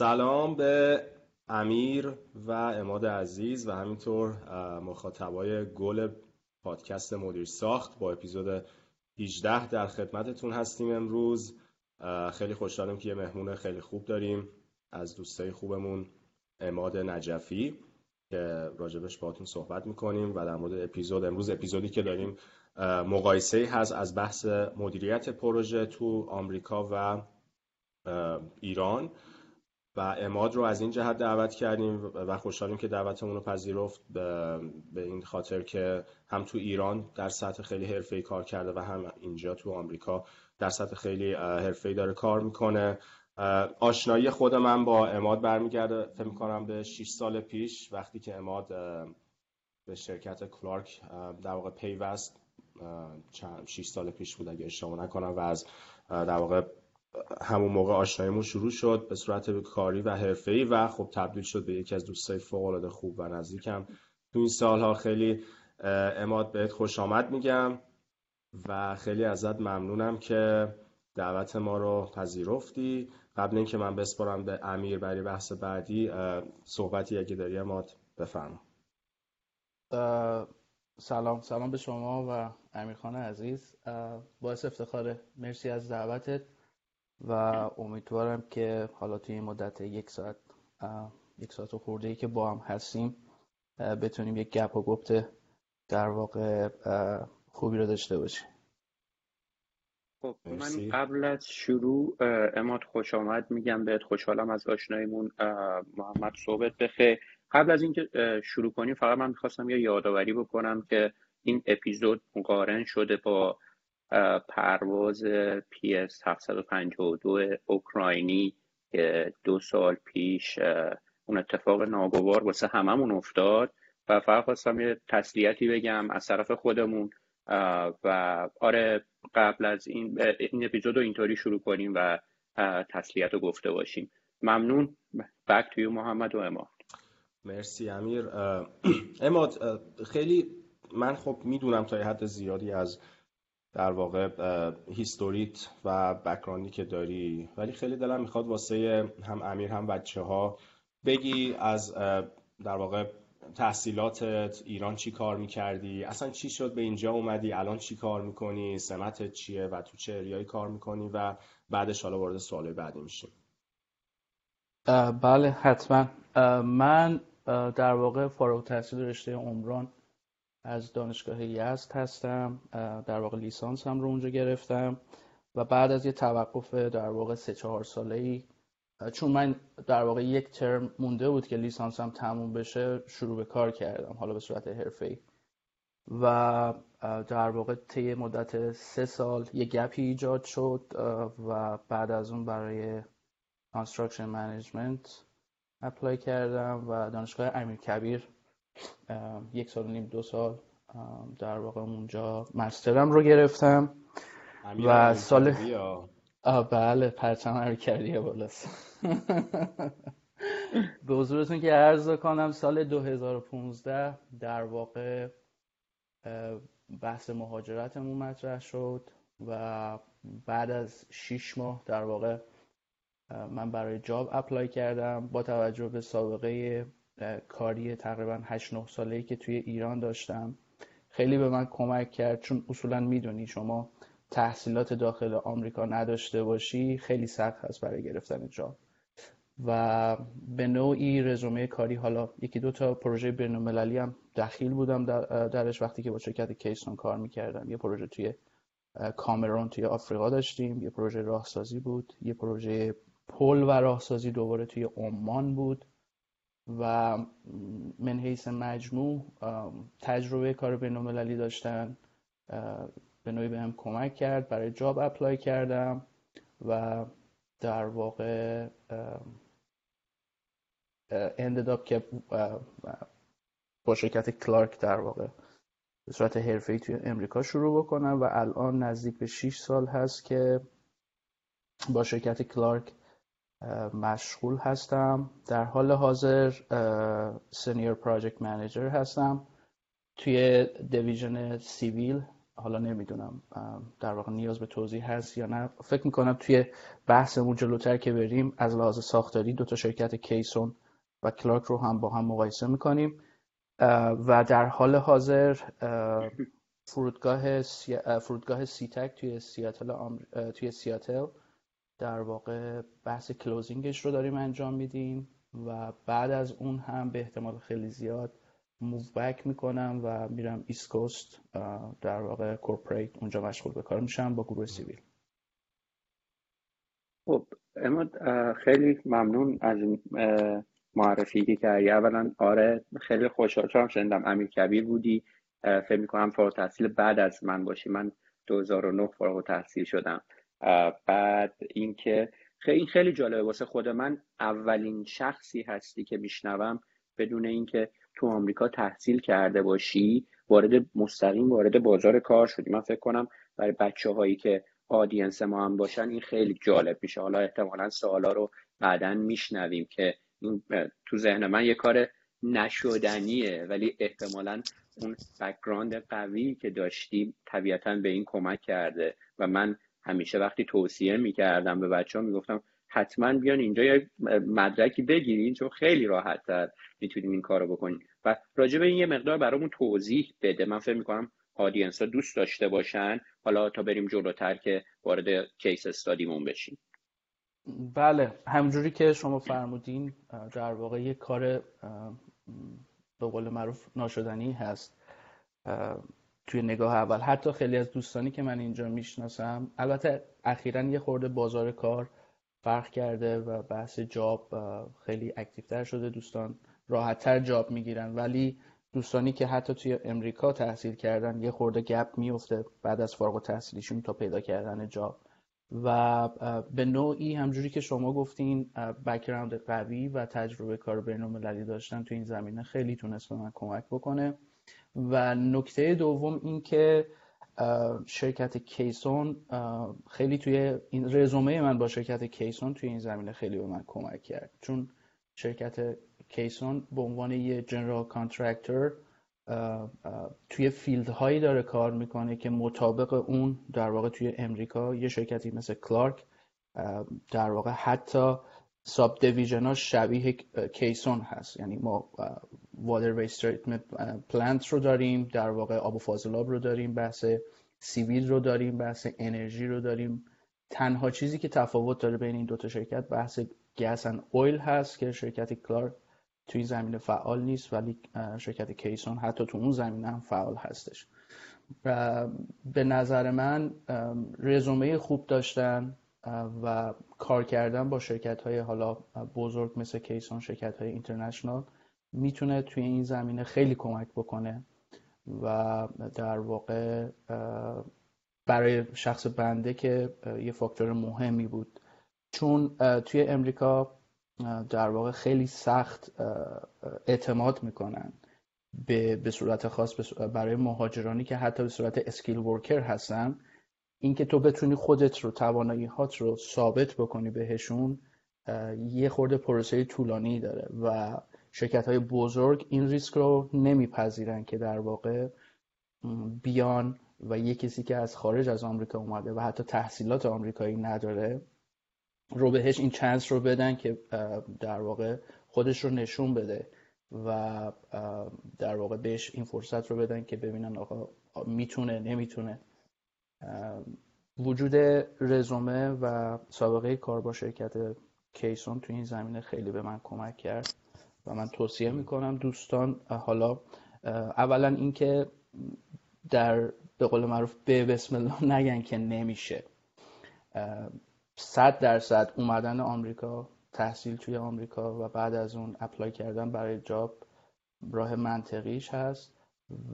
سلام به امیر و اماد عزیز و همینطور مخاطبای گل پادکست مدیر ساخت با اپیزود 18 در خدمتتون هستیم امروز. خیلی خوشحالم که یه مهمون خیلی خوب داریم. از دوستای خوبمون اماد نجفی که راجبش باهاتون صحبت می‌کنیم و در مورد اپیزود امروز اپیزودی که داریم مقایسه هست از بحث مدیریت پروژه تو آمریکا و ایران. و اماد رو از این جهت دعوت کردیم و خوشحالیم که دعوتمون رو پذیرفت به این خاطر که هم تو ایران در سطح خیلی حرفه‌ای کار کرده و هم اینجا تو آمریکا در سطح خیلی حرفه‌ای داره کار می‌کنه. آشنایی خود من با اماد برمیگرده. فکر می‌کنم به 6 سال پیش وقتی که اماد به شرکت کلارک در واقع پیوست 6 سال پیش بود اگه اشتباه نکنم و از در واقع همون موقع آشناییمون شروع شد به صورت کاری و حرفه‌ای و خب تبدیل شد به یکی از دوستای فوق خوب و نزدیکم. تو این سالها خیلی اماد بهت خوش آمد میگم و خیلی ازت ممنونم که دعوت ما رو پذیرفتی. قبل اینکه من بسپارم به امیر برای بحث بعدی صحبتی اگه داری اماد بفرما. سلام سلام به شما و امیرخان عزیز. باعث افتخاره. مرسی از دعوتت. و امیدوارم که حالا توی این مدت یک ساعت یک ساعت و خورده ای که با هم هستیم بتونیم یک گپ و گفته در واقع خوبی رو داشته باشیم. خب من قبل از شروع اماد خوش آمد. میگم بهت خوشحالم از آشناییمون محمد صحبت بخیر. قبل از اینکه شروع کنیم فقط من می‌خواستم یه یادآوری بکنم که این اپیزود مقارن شده با پرواز پی اس 752 اوکراینی که دو سال پیش اون اتفاق ناگوار واسه هممون افتاد و فقط خواستم یه تسلیتی بگم از طرف خودمون. و آره قبل از این این اپیزود رو اینطوری شروع کنیم و تسلیت رو گفته باشیم. ممنون. بک توی محمد و اماد. مرسی امیر. اماد خیلی من خب می‌دونم تا یه حد زیادی از در واقع هیستوریت و بکراندی که داری. ولی خیلی دلم می‌خواد واسه هم امیر هم بچه ها بگی از در واقع تحصیلاتت ایران چی کار می‌کردی؟ اصلا چی شد؟ به اینجا اومدی؟ الان چی کار می‌کنی؟ سمتت چیه؟ و تو چه اریایی کار می‌کنی؟ و بعدش حالا وارد سوال بعدی میشیم. بله حتما. من در واقع فارغ التحصیل رشته عمران از دانشگاه یزد هستم در واقع لیسانس هم رو اونجا گرفتم و بعد از یه توقف در واقع سه چهار ساله ای چون من در واقع یک ترم مونده بود که لیسانس هم تموم بشه شروع به کار کردم حالا به صورت حرفه ای و در واقع طی مدت سه سال یه gap ی ایجاد شد و بعد از اون برای construction management apply کردم و دانشگاه امیر کبیر یک سال و نیم دو سال در واقع اونجا master م رو گرفتم و سال بله پرچم امیر کبیر بالاست به حضورتون که عرض کنم سال 2015 در واقع بحث مهاجرتمون مطرح شد و بعد از 6 ماه در واقع من برای job apply کردم با توجه به سابقه کاری تقریبا 8 9 ساله ای که توی ایران داشتم. خیلی به من کمک کرد چون اصولا می‌دونی شما تحصیلات داخل آمریکا نداشته باشی خیلی سخت هست برای گرفتن job. و به نوعی رزومه کاری حالا یکی دو تا پروژه بین‌المللی هم دخیل بودم درش وقتی که با شرکت کیسون کار می‌کردم. یه پروژه توی کامرون توی آفریقا داشتیم یه پروژه راهسازی بود یه پروژه پل و راهسازی دوباره توی عمان بود. و من حیث مجموع تجربه کار بینالمللی داشتن به نوعی بهم کمک کرد. برای جاب اپلای کردم و در واقع اندد که با شرکت کلارک در واقع به صورت حرفه‌ای توی امریکا شروع بکنم و الان نزدیک به 6 سال هست که با شرکت کلارک مشغول هستم. در حال حاضر senior project manager هستم. توی division civil حالا نمی‌دونم در واقع نیاز به توضیح هست یا نه. فکر می‌کنم توی بحثمون جلوتر که بریم از لحاظ ساختاری دو تا شرکت کیسون و کلارک رو هم با هم مقایسه می‌کنیم. و در حال حاضر فرودگاه سی... فرودگاه سیتک توی سیاتل توی سیاتل در واقع بحث closing ش رو داریم انجام میدیم و بعد از اون هم به احتمال خیلی زیاد move back می‌کنم و میرم east coast در واقع corporate اونجا مشغول به کار میشم با گروه civil. خب اما خیلی ممنون از معرفی که کردی. اولا آره خیلی خوشحال شدم شنیدم امیر کبیر بودی. فکر می‌کنم فارغ تحصیل بعد از من باشی. من 2009 فارغ تحصیل شدم. بعد اینکه خیلی خیلی جالبه. واسه خود من اولین شخصی هستی که میشنوم بدون اینکه تو آمریکا تحصیل کرده باشی وارد مستقیم وارد بازار کار شدی. من فکر کنم برای بچه هایی که audience ما هم باشن این خیلی جالب میشه. حالا احتمالا سوالا رو بعدا میشنویم که این تو ذهن من یه کار نشدنیه ولی احتمالا اون background قوی که داشتیم طبیعتا به این کمک کرده و من همیشه وقتی توصیه می‌کردم به بچه ها می‌گفتم حتما بیان اینجا یه مدرکی بگیرین چون خیلی راحت تر می‌تونیم این کارو بکنیم و راجع به این یه مقدار برامون توضیح بده. من فکر می‌کنم audience ها دوست داشته باشن. حالا تا بریم جلوتر که وارد case study مون بشیم. بله همونجوری که شما فرمودین در واقع یه کار به قول معروف ناشدنی هست. توی نگاه اول. حتی خیلی از دوستانی که من اینجا می‌شناسم البته اخیرا یه خورده بازار کار فرق کرده و بحث job خیلی active تر شده. دوستان راحتتر job می‌گیرن. ولی دوستانی که حتی توی امریکا تحصیل کردن یه خورده gap میفته بعد از فارغ تحصیلیشون تا پیدا کردن job. و به نوعی همونجوری که شما گفتین background قوی و تجربه کار بین داشتن تو این زمینه خیلی تونست به من کمک بکنه. و نکته دوم این که شرکت کیسون خیلی توی این رزومه من با شرکت کیسون توی این زمینه خیلی به من کمک کرد. چون شرکت کیسون به عنوان یه general contractor توی field هایی داره کار می‌کنه که مطابق اون در واقع توی امریکا. یه شرکتی مثل کلارک در واقع حتی sub division شبیه کیسون هست. یعنی ما water waste plant رو داریم در واقع آب و فاضلاب رو داریم بحث civil رو داریم بحث انرژی رو داریم. تنها چیزی که تفاوت داره بین این دوتا شرکت بحث gas and oil هست که شرکت کلارک توی این زمینه فعال نیست ولی شرکت کیسون حتی تو اون زمینه هم فعال هستش. به نظر من رزومه خوب داشتن. و کار کردن با شرکت های حالا بزرگ مثل کیسون شرکت های اینترنشنال می‌تونه توی این زمینه خیلی کمک بکنه و در واقع برای شخص بنده که یه فاکتور مهمی بود. چون توی امریکا در واقع خیلی سخت اعتماد می‌کنن به, به صورت خاص برای مهاجرانی که حتی به صورت اسکیل ورکر هستن. اینکه تو بتونی خودت رو توانایی هات رو ثابت بکنی بهشون یه خورده پروسه طولانی داره و شرکت های بزرگ این ریسک رو نمیپذیرن که در واقع بیان و یه کسی که از خارج از آمریکا اومده و حتی تحصیلات آمریکایی نداره رو بهش این چانس رو بدن که در واقع خودش رو نشون بده و در واقع بهش این فرصت رو بدن که ببینن آقا می‌تونه نمی‌تونه. وجود رزومه و سابقه کار با شرکت کیسون تو این زمینه خیلی به من کمک کرد و من توصیه می‌کنم دوستان حالا اولا اینکه در به قول معروف به بسم الله نگن که نمیشه. صد درصد اومدن آمریکا تحصیل توی آمریکا و بعد از اون apply کردن برای job راه منطقیش هست.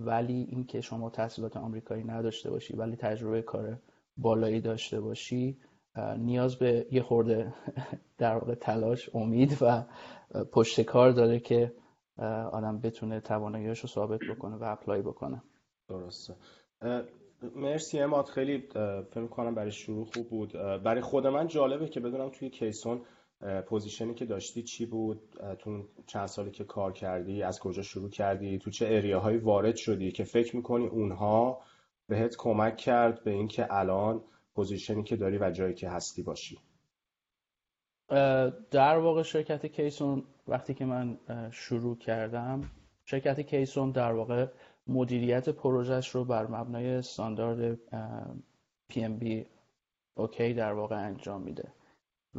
ولی اینکه شما تحصیلات آمریکایی نداشته باشی ولی تجربه کار بالایی داشته باشی نیاز به یه خورده در واقع تلاش امید و پشت کار داره که آدم بتونه تواناییش رو ثابت بکنه و apply بکنه. درسته. مرسی عماد. خیلی فکر کنم برای شروع خوب بود. برای خود من جالبه که بدونم توی کیسون position ی که داشتی چی بود؟ تو چند سالی که کار کردی از کجا شروع کردی؟ تو چه area هایی وارد شدی که فکر می‌کنی اونها بهت کمک کرد به اینکه الان position ی که داری و جایی که هستی باشی؟ در واقع شرکت کیسون وقتی که من شروع کردم شرکت کیسون در واقع مدیریت پروژهش رو بر مبنای استاندارد PMB اوکی در واقع انجام میده.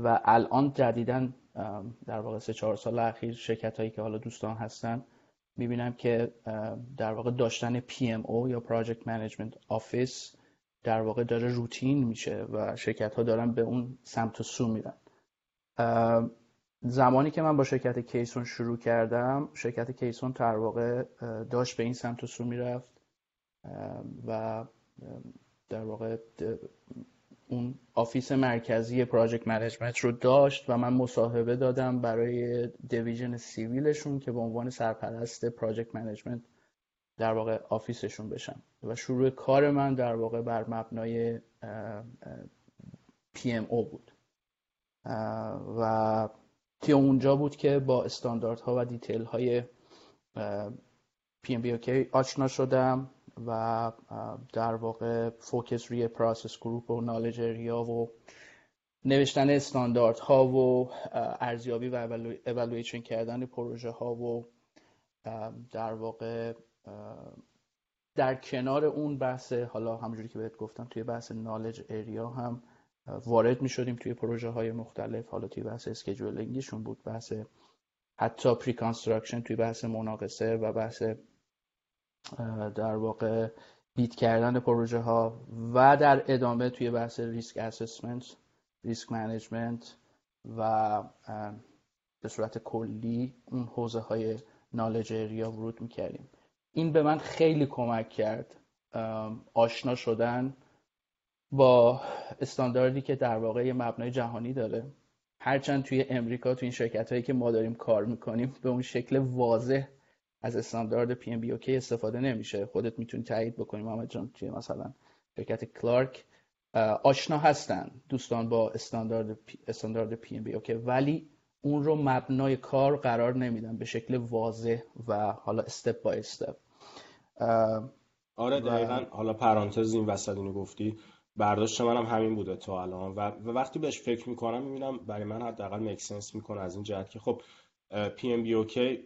و الان جدیدا در واقع سه چهار سال اخیر شرکت هایی که حالا دوستان هستن می‌بینم که در واقع داشتن PMO یا Project Management Office در واقع داره روتین میشه و شرکت ها دارن به اون سمت و سو میرن. زمانی که من با شرکت کیسون شروع کردم شرکت کیسون در واقع داشت به این سمت و سو می‌رفت. و در واقع اون office مرکزی project management رو داشت و من مصاحبه دادم برای division civil شون که به عنوان سرپرست project management در واقع office شون بشم و شروع کار من در واقع بر مبنای PMO بود. و توی اونجا بود که با استانداردها و detail های PMBOK آشنا شدم. و در واقع focus روی process group و knowledge area و نوشتن استاندارد ها و ارزیابی و اولویشن کردن پروژه ها و در واقع در کنار اون بحث حالا همونجوری که بهت گفتم توی بحث knowledge area هم وارد می شدیم توی پروژه های مختلف. حالا توی بحث scheduling شون بود بحث حتی pre توی بحث مناقصه و بحث در واقع bid کردن پروژه ها و در ادامه توی بحث risk assessment risk management و به صورت کلی اون حوزه های knowledge area ورود می‌کردیم. این به من خیلی کمک کرد آشنا شدن با استانداردی که در واقع یه مبنای جهانی داره. هرچند توی امریکا توی این شرکت هایی که ما داریم کار می‌کنیم به اون شکل واضح از استاندارد PMBOK استفاده نمیشه. خودت می‌تونی تایید بکنی. محمد جان توی مثلا شرکت کلارک آشنا هستن دوستان با استاندارد P, استاندارد PMBOK ولی اون رو مبنای کار قرار نمیدن. به شکل واضح و حالا step by step آره دقیقا. حالا پرانتز این وسط اینو گفتی. برداشت منم همین بوده تا الان. و, وقتی بهش فکر می‌کنم می‌بینم برای من حداقل make sense می‌کنه از این جهت که خب PMBOK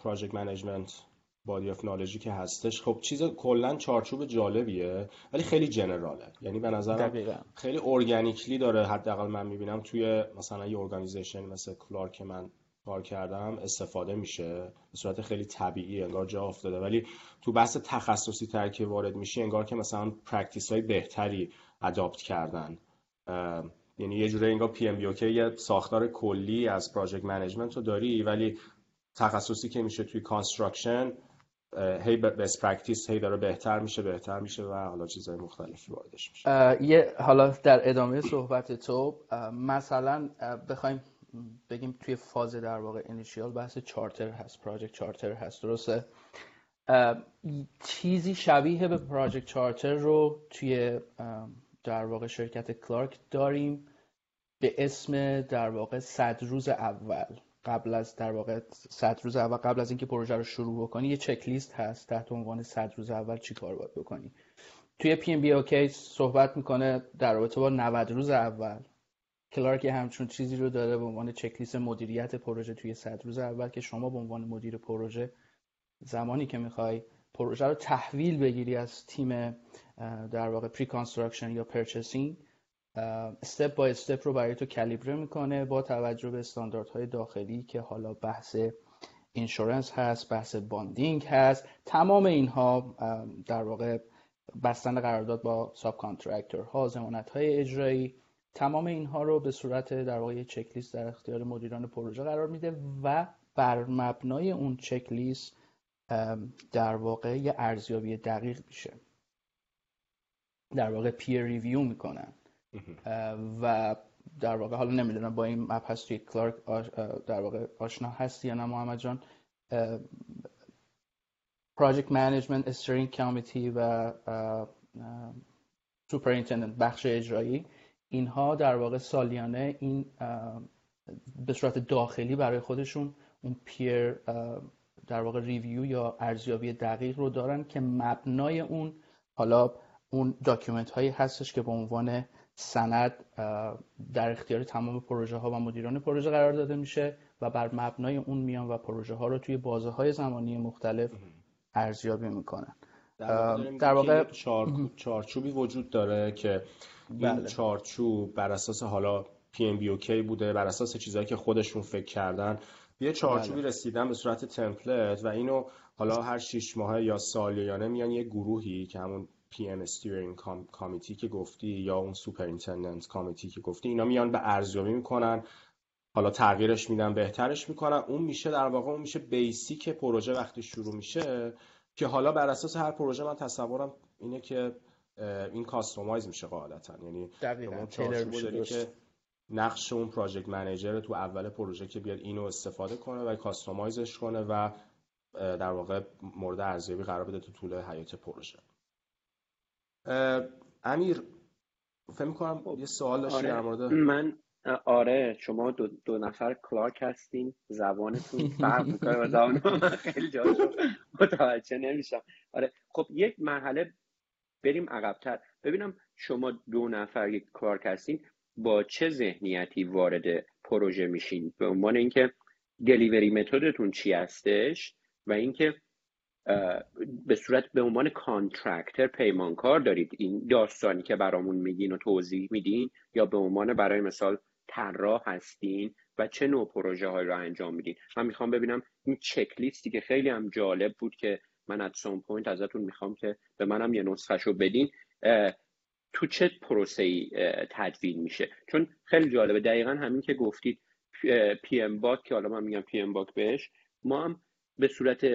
ی project management body of knowledge ی که هستش. خب چیز کلا چارچوب جالبیه ولی خیلی general ه یعنی به نظرم خیلی organically داره حداقل من می‌بینم توی مثلا یه organization مثل کلارک من کار کردم استفاده میشه. به صورت خیلی طبیعی انگار جا افتاده. ولی تو بحث تخصصی تر که وارد میشی انگار که مثلا practice های بهتری adopt کردن. یعنی یه جوری انگار PMB یه ساختار کلی از project management رو داری ولی تخصصی که میشه توی construction هی best practice هی داره بهتر میشه بهتر میشه و حالا چیزهای مختلفی واردش میشه. یه حالا در ادامه صحبت تو مثلا بخوایم بگیم توی فاز در واقع اینیشیال بحث چارتر هست پراجکت چارتر هست درسته؟ چیزی شبیه به پراجکت چارتر رو توی در واقع شرکت کلارک داریم به اسم در واقع صد روز اول. قبل از در واقع صد روز اول قبل از اینکه پروژه رو شروع بکنی یه چک لیست هست تحت عنوان صد روز اول چی کار باید بکنی. توی PMBOK ی صحبت می‌کنه در رابطه با 90 روز اول. کلارک همچون چیزی رو داره به عنوان چکلیست مدیریت پروژه توی صد روز اول که شما به عنوان مدیر پروژه زمانی که می‌خوای پروژه رو تحویل بگیری از تیم در واقع pre-construction یا purchasing step by step رو برای تو کالیبره می‌کنه با توجه به استانداردهای داخلی که حالا بحث insurance هست بحث bonding هست. تمام اینها در واقع بستن قرارداد با subcontractor ها ضمانت های اجرایی تمام اینها رو به صورت در واقع چک لیست در اختیار مدیران پروژه قرار میده و بر مبنای اون چک لیست در واقع یه ارزیابی دقیق میشه. در واقع peer review می‌کنن. و در واقع حالا نمی‌دونم با این مبحث توی کلارک در واقع آشنا هستی یا نه محمد جان. project management steering committee و superintendent بخش اجرایی اینها در واقع سالیانه این به صورت داخلی برای خودشون اون peer در واقع review یا ارزیابی دقیق رو دارن که مبنای اون حالا اون document هایی هستش که به عنوان سند در اختیار تمام پروژه ها و مدیران پروژه قرار داده میشه و بر مبنای اون میان و پروژه ها رو توی بازه های زمانی مختلف ارزیابی می‌کنن در واقع چارچوبی وجود داره که این بله. چارچوب بر اساس حالا PMBOK بوده بر اساس چیزهایی که خودشون فکر کردن یه چارچوبی بله. رسیدن به صورت template و اینو حالا هر شیش ماه یا سالیانه میان یه گروهی که همون PM steering committee که گفتی یا اون superintendent committee که گفتی اینا میان به ارزیابی می‌کنن. حالا تغییرش میدن بهترش می‌کنن. اون میشه در واقع اون میشه basic پروژه وقتی شروع میشه که حالا بر اساس هر پروژه من تصورم اینه که این کاستومایز میشه قاعدتا. یعنی که نقش اون پراجکت منیجر تو اول پروژه که بیاد اینو استفاده کنه و کاستومایزش کنه و در واقع مورد ارزیابی قرار بده تو طول حیات پروژه. امیر فکر کنم یه سوال داشتی آره. در مورد من آره شما دو, دو نفر کلارک هستین زبانتون فرق می‌کنه و زبان من خیلی جاشو متوجه نمیشم. آره. خب یک مرحله بریم عقبتر. ببینم شما دو نفر یک کلارک هستین با چه ذهنیتی وارد پروژه میشین؟ به عنوان اینکه delivery method تون چی هستش و اینکه به صورت به عنوان contractor پیمانکار دارید. این داستانی که برامون میگین و توضیح میدین یا به عنوان برای مثال طراح هستین و چه نوع پروژه های رو انجام میدین. من می‌خوام ببینم این چک لیستی که خیلی هم جالب بود که من at some point ازتون می‌خوام که به منم یه نسخه رو بدین تو چه پروسه ای تدوین میشه؟ چون خیلی جالبه. دقیقا همین که گفتید PMBOK که حالا من میگم PMBOK بهش ما هم به صورت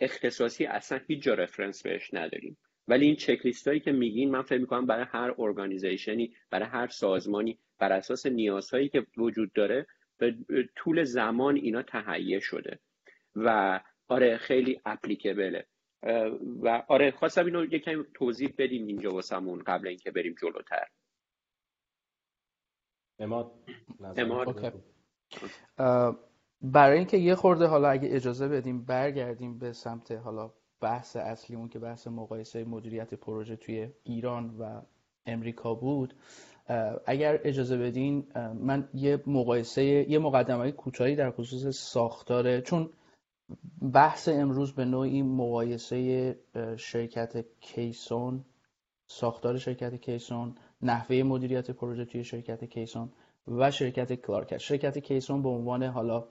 اختصاصی اصلا هیچ جا reference بهش نداریم. ولی این چک هایی که میگین من فکر می‌کنم برای هر organization ی برای هر سازمانی بر اساس نیازهایی که وجود داره به طول زمان اینا تهیه شده. و آره خیلی اپلیکبله و آره خواستم اینو یکم توضیح بدیم اینجا واسمون قبل اینکه بریم جلوتر. اماد برای اینکه یه خورده حالا اگه اجازه بدیم برگردیم به سمت حالا بحث اصلیمون که بحث مقایسه مدیریت پروژه توی ایران و امریکا بود اگر اجازه بدین من یه مقایسه یه مقدمه کوتاهی در خصوص ساختاره چون بحث امروز به نوعی مقایسه شرکت کیسون ساختار شرکت کیسون نحوه مدیریت پروژه توی شرکت کیسون و شرکت کلارک. شرکت کیسون به عنوان حالا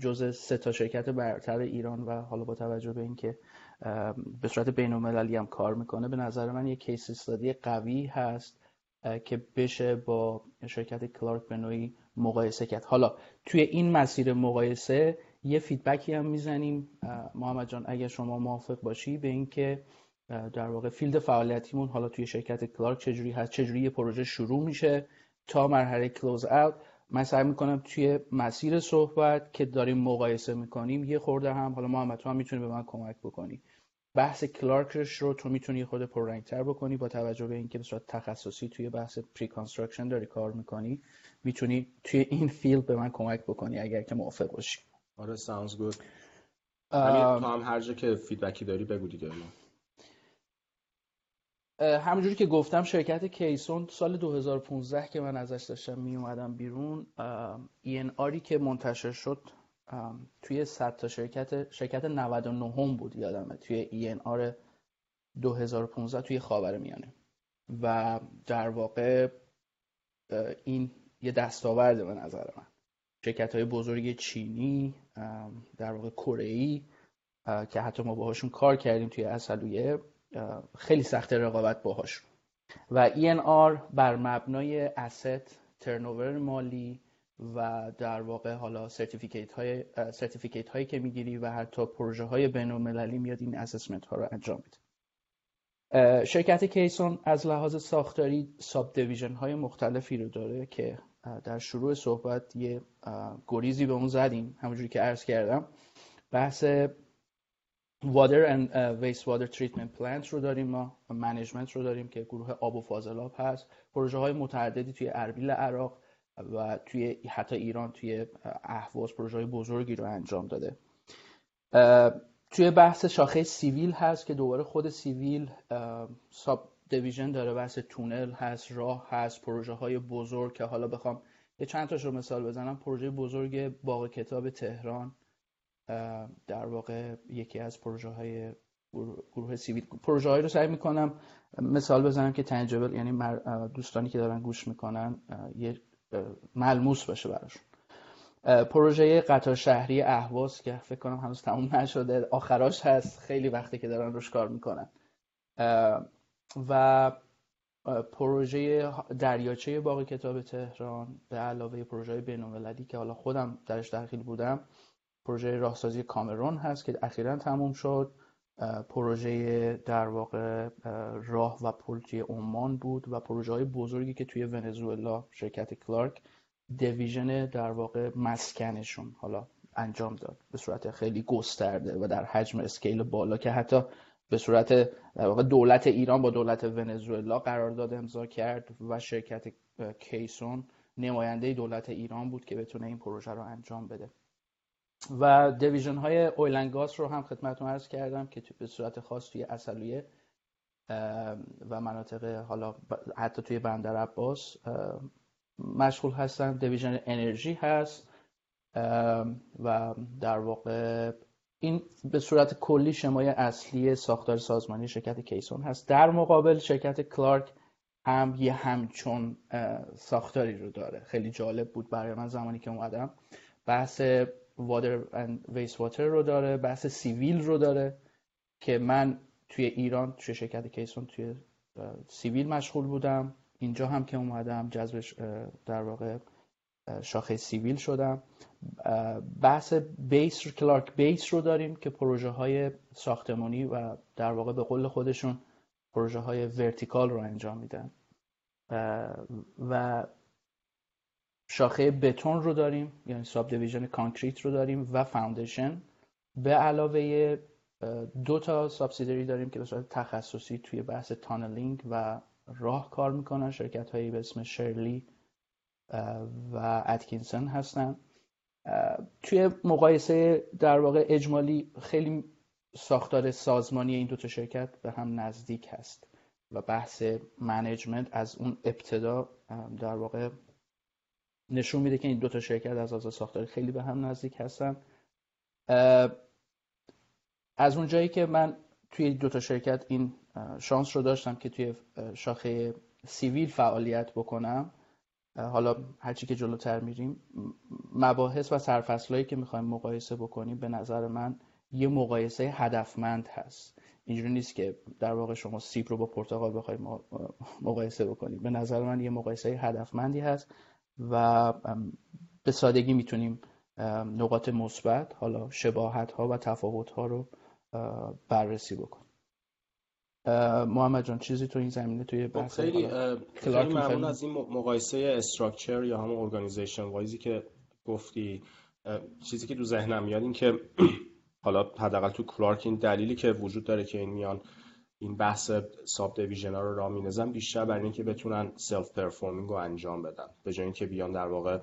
جز سه تا شرکت برتر ایران و حالا با توجه به اینکه به صورت بین هم کار می‌کنه به نظر من یک case study قوی هست که بشه با شرکت کلارک به نوعی مقایسه کرد. حالا توی این مسیر مقایسه یه feedback ی هم می‌زنیم. محمد جان اگر شما موافق باشی به اینکه در واقع field فعالیتیمون حالا توی شرکت کلارک چجوری هست چجوری یه پروژه شروع میشه تا مرحله close out من سعی می‌کنم توی مسیر صحبت که داریم مقایسه می‌کنیم یه خورده هم حالا محمد تو هم می‌تونی به من کمک بکنی. بحث کلارکش رو تو می‌تونی خود پررنگتر بکنی با توجه به اینکه به صورت تخصصی توی بحث pre-construction داری کار می‌کنی. می‌تونی توی این field به من کمک بکنی اگر که موافق باشی. آره sounds good تو هم هر جا که feedback ی داری بگو دیگه. همونجوری که گفتم شرکت کیسون سال 2015 که من ازش داشتم می اومدم بیرون آری که منتشر شد توی 100 تا شرکت شرکت 99 هم بود یادمه توی آر 2015 توی خاور میانه. و در واقع این یه دستاورده به نظر من. شرکت های بزرگ چینی در واقع کره که حتی ما باهاشون کار کردیم توی اصلویه خیلی سخت رقابت باهاش و ENR بر مبنای asset turnover مالی و در واقع حالا certificate های certificate هایی که می‌گیری و حتی پروژه های بین المللی میاد این assessment ها رو انجام میده. شرکت کیسون از لحاظ ساختاری subdivision های مختلفی رو داره که در شروع صحبت یه گریزی به اون زدیم. همونجوری که عرض کردم. بحث water and waste water treatment plant رو داریم ما management رو داریم که گروه آب و فاضلاب هست. پروژه های متعددی توی اربیل عراق و توی حتی ایران توی اهواز پروژه های بزرگی رو انجام داده. توی بحث شاخه سیویل هست که دوباره خود سیویل ساب دیویژن داره بحث تونل هست راه هست پروژه های بزرگ که حالا بخوام یه چند تاشو مثال بزنم. پروژه بزرگ باغ کتاب تهران. در واقع یکی از پروژه های گروه سیویل پروژه های رو سعی می‌کنم مثال بزنم که تنجبل یعنی دوستانی که دارن گوش می‌کنن یه ملموس باشه براشون. پروژه قطار شهری اهواز که فکر کنم هنوز تموم نشده آخراش هست خیلی وقتی که دارن روش کار می‌کنن. و پروژه دریاچه باغ کتاب تهران به علاوه پروژه بین‌المللی که حالا خودم درش داخل بودم پروژه راهسازی کامرون هست که اخیرا تموم شد. پروژه در واقع راه و پل توی عمان بود و پروژه های بزرگی که توی ونزوئلا شرکت کلارک دیویژن در واقع مسکنشون حالا انجام داد. به صورت خیلی گسترده و در حجم اسکیل بالا که حتی به صورت در واقع دولت ایران با دولت ونزوئلا قرارداد امضا کرد و شرکت کیسون نماینده دولت ایران بود که بتونه این پروژه رو انجام بده. و دیویژن های اویلنگاس رو هم خدمتتون عرض کردم که به صورت خاص توی اصلویه و مناطق حالا حتی توی بندر عباس مشغول هستن. دیویژن انرژی هست و در واقع این به صورت کلی شمای اصلی ساختار سازمانی شرکت کیسون هست. در مقابل شرکت کلارک هم یه همچون ساختاری رو داره. خیلی جالب بود برای من زمانی که اومدم. بحث water and wastewater رو داره بحث civil رو داره که من توی ایران توی شرکت کیسون توی civil مشغول بودم. اینجا هم که اومدم جذبش در واقع شاخه civil شدم. بحث base کلارک base رو داریم که پروژه های ساختمانی و در واقع به قول خودشون پروژه های vertical رو انجام میدن. و شاخه بتون رو داریم یعنی subdivision concrete رو داریم و foundation. به علاوه دو تا subsidiary داریم که به صورت تخصصی توی بحث tunneling و راه کار می‌کنن. شرکت هایی به اسم شرلی و اتکینسون هستن. توی مقایسه در واقع اجمالی خیلی ساختار سازمانی این دو تا شرکت به هم نزدیک هست و بحث management از اون ابتدا در واقع نشون میده که این دو تا شرکت از لحاظ ساختاری خیلی به هم نزدیک هستن. از اون جایی که من توی دو تا شرکت این شانس رو داشتم که توی شاخه civil فعالیت بکنم حالا هرچی که جلوتر میریم مباحث و سرفصلهایی که می‌خوایم مقایسه بکنیم به نظر من یه مقایسه هدفمند هست. اینجوری نیست که در واقع شما سیب رو با پرتقال بخواید مقایسه بکنید به نظر من یه مقایسه هدفمندی هست. و به سادگی می‌تونیم نقاط مثبت حالا شباهت ها و تفاوت ها رو بررسی بکنیم. محمد جان چیزی تو این زمینه توی خب، بحث خیلی خیلی ممنون از این مقایسه structure یا همون organization wise ی که گفتی. چیزی که تو ذهنم میاد این که حالا حداقل تو کلارک این دلیلی که وجود داره که این میان این بحث subdivision ها رو راه میندازن بیشتر برای اینکه بتونن self-performing رو انجام بدن. به جای اینکه بیان در واقع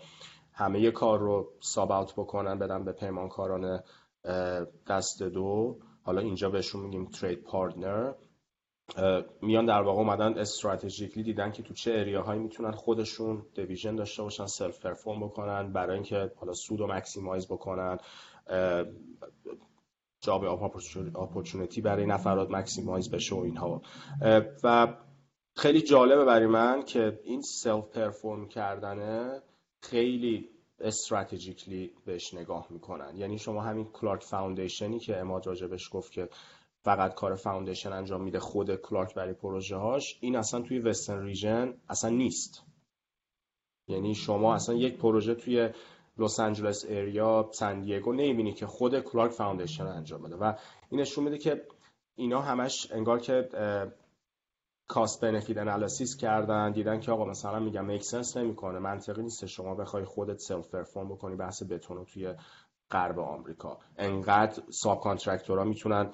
همه کار رو sub out بکنن بدن به پیمانکاران دست دو حالا اینجا بهشون میگیم trade partner میان در واقع اومدن strategically دیدن که تو چه area هایی می‌تونن خودشون division داشته باشن self-perform بکنن برای اینکه حالا سود رو maximize بکنن. job opportunity برای نفرات maximize بشه و اینها. و خیلی جالبه برای من که این self-perform کردنه خیلی strategically بهش نگاه می‌کنن. یعنی شما همین کلارک foundation ی که عماد راجبش گفت که فقط کار foundation انجام میده خود کلارک برای پروژه هاش این اصلا توی western region اصلا نیست. یعنی شما اصلا یک پروژه توی لس آنجلس area سن دیگو نمی‌بینی که خود کلارک foundation انجام بده. و این نشون میده که اینا همش انگار که cost benefit analysis کردن دیدن که آقا مثلا میگم make sense نمی‌کنه منطقی نیست شما بخوای خودت self-perform بکنی بحث بتون توی غرب آمریکا. انقدر subcontractor ها می‌تونن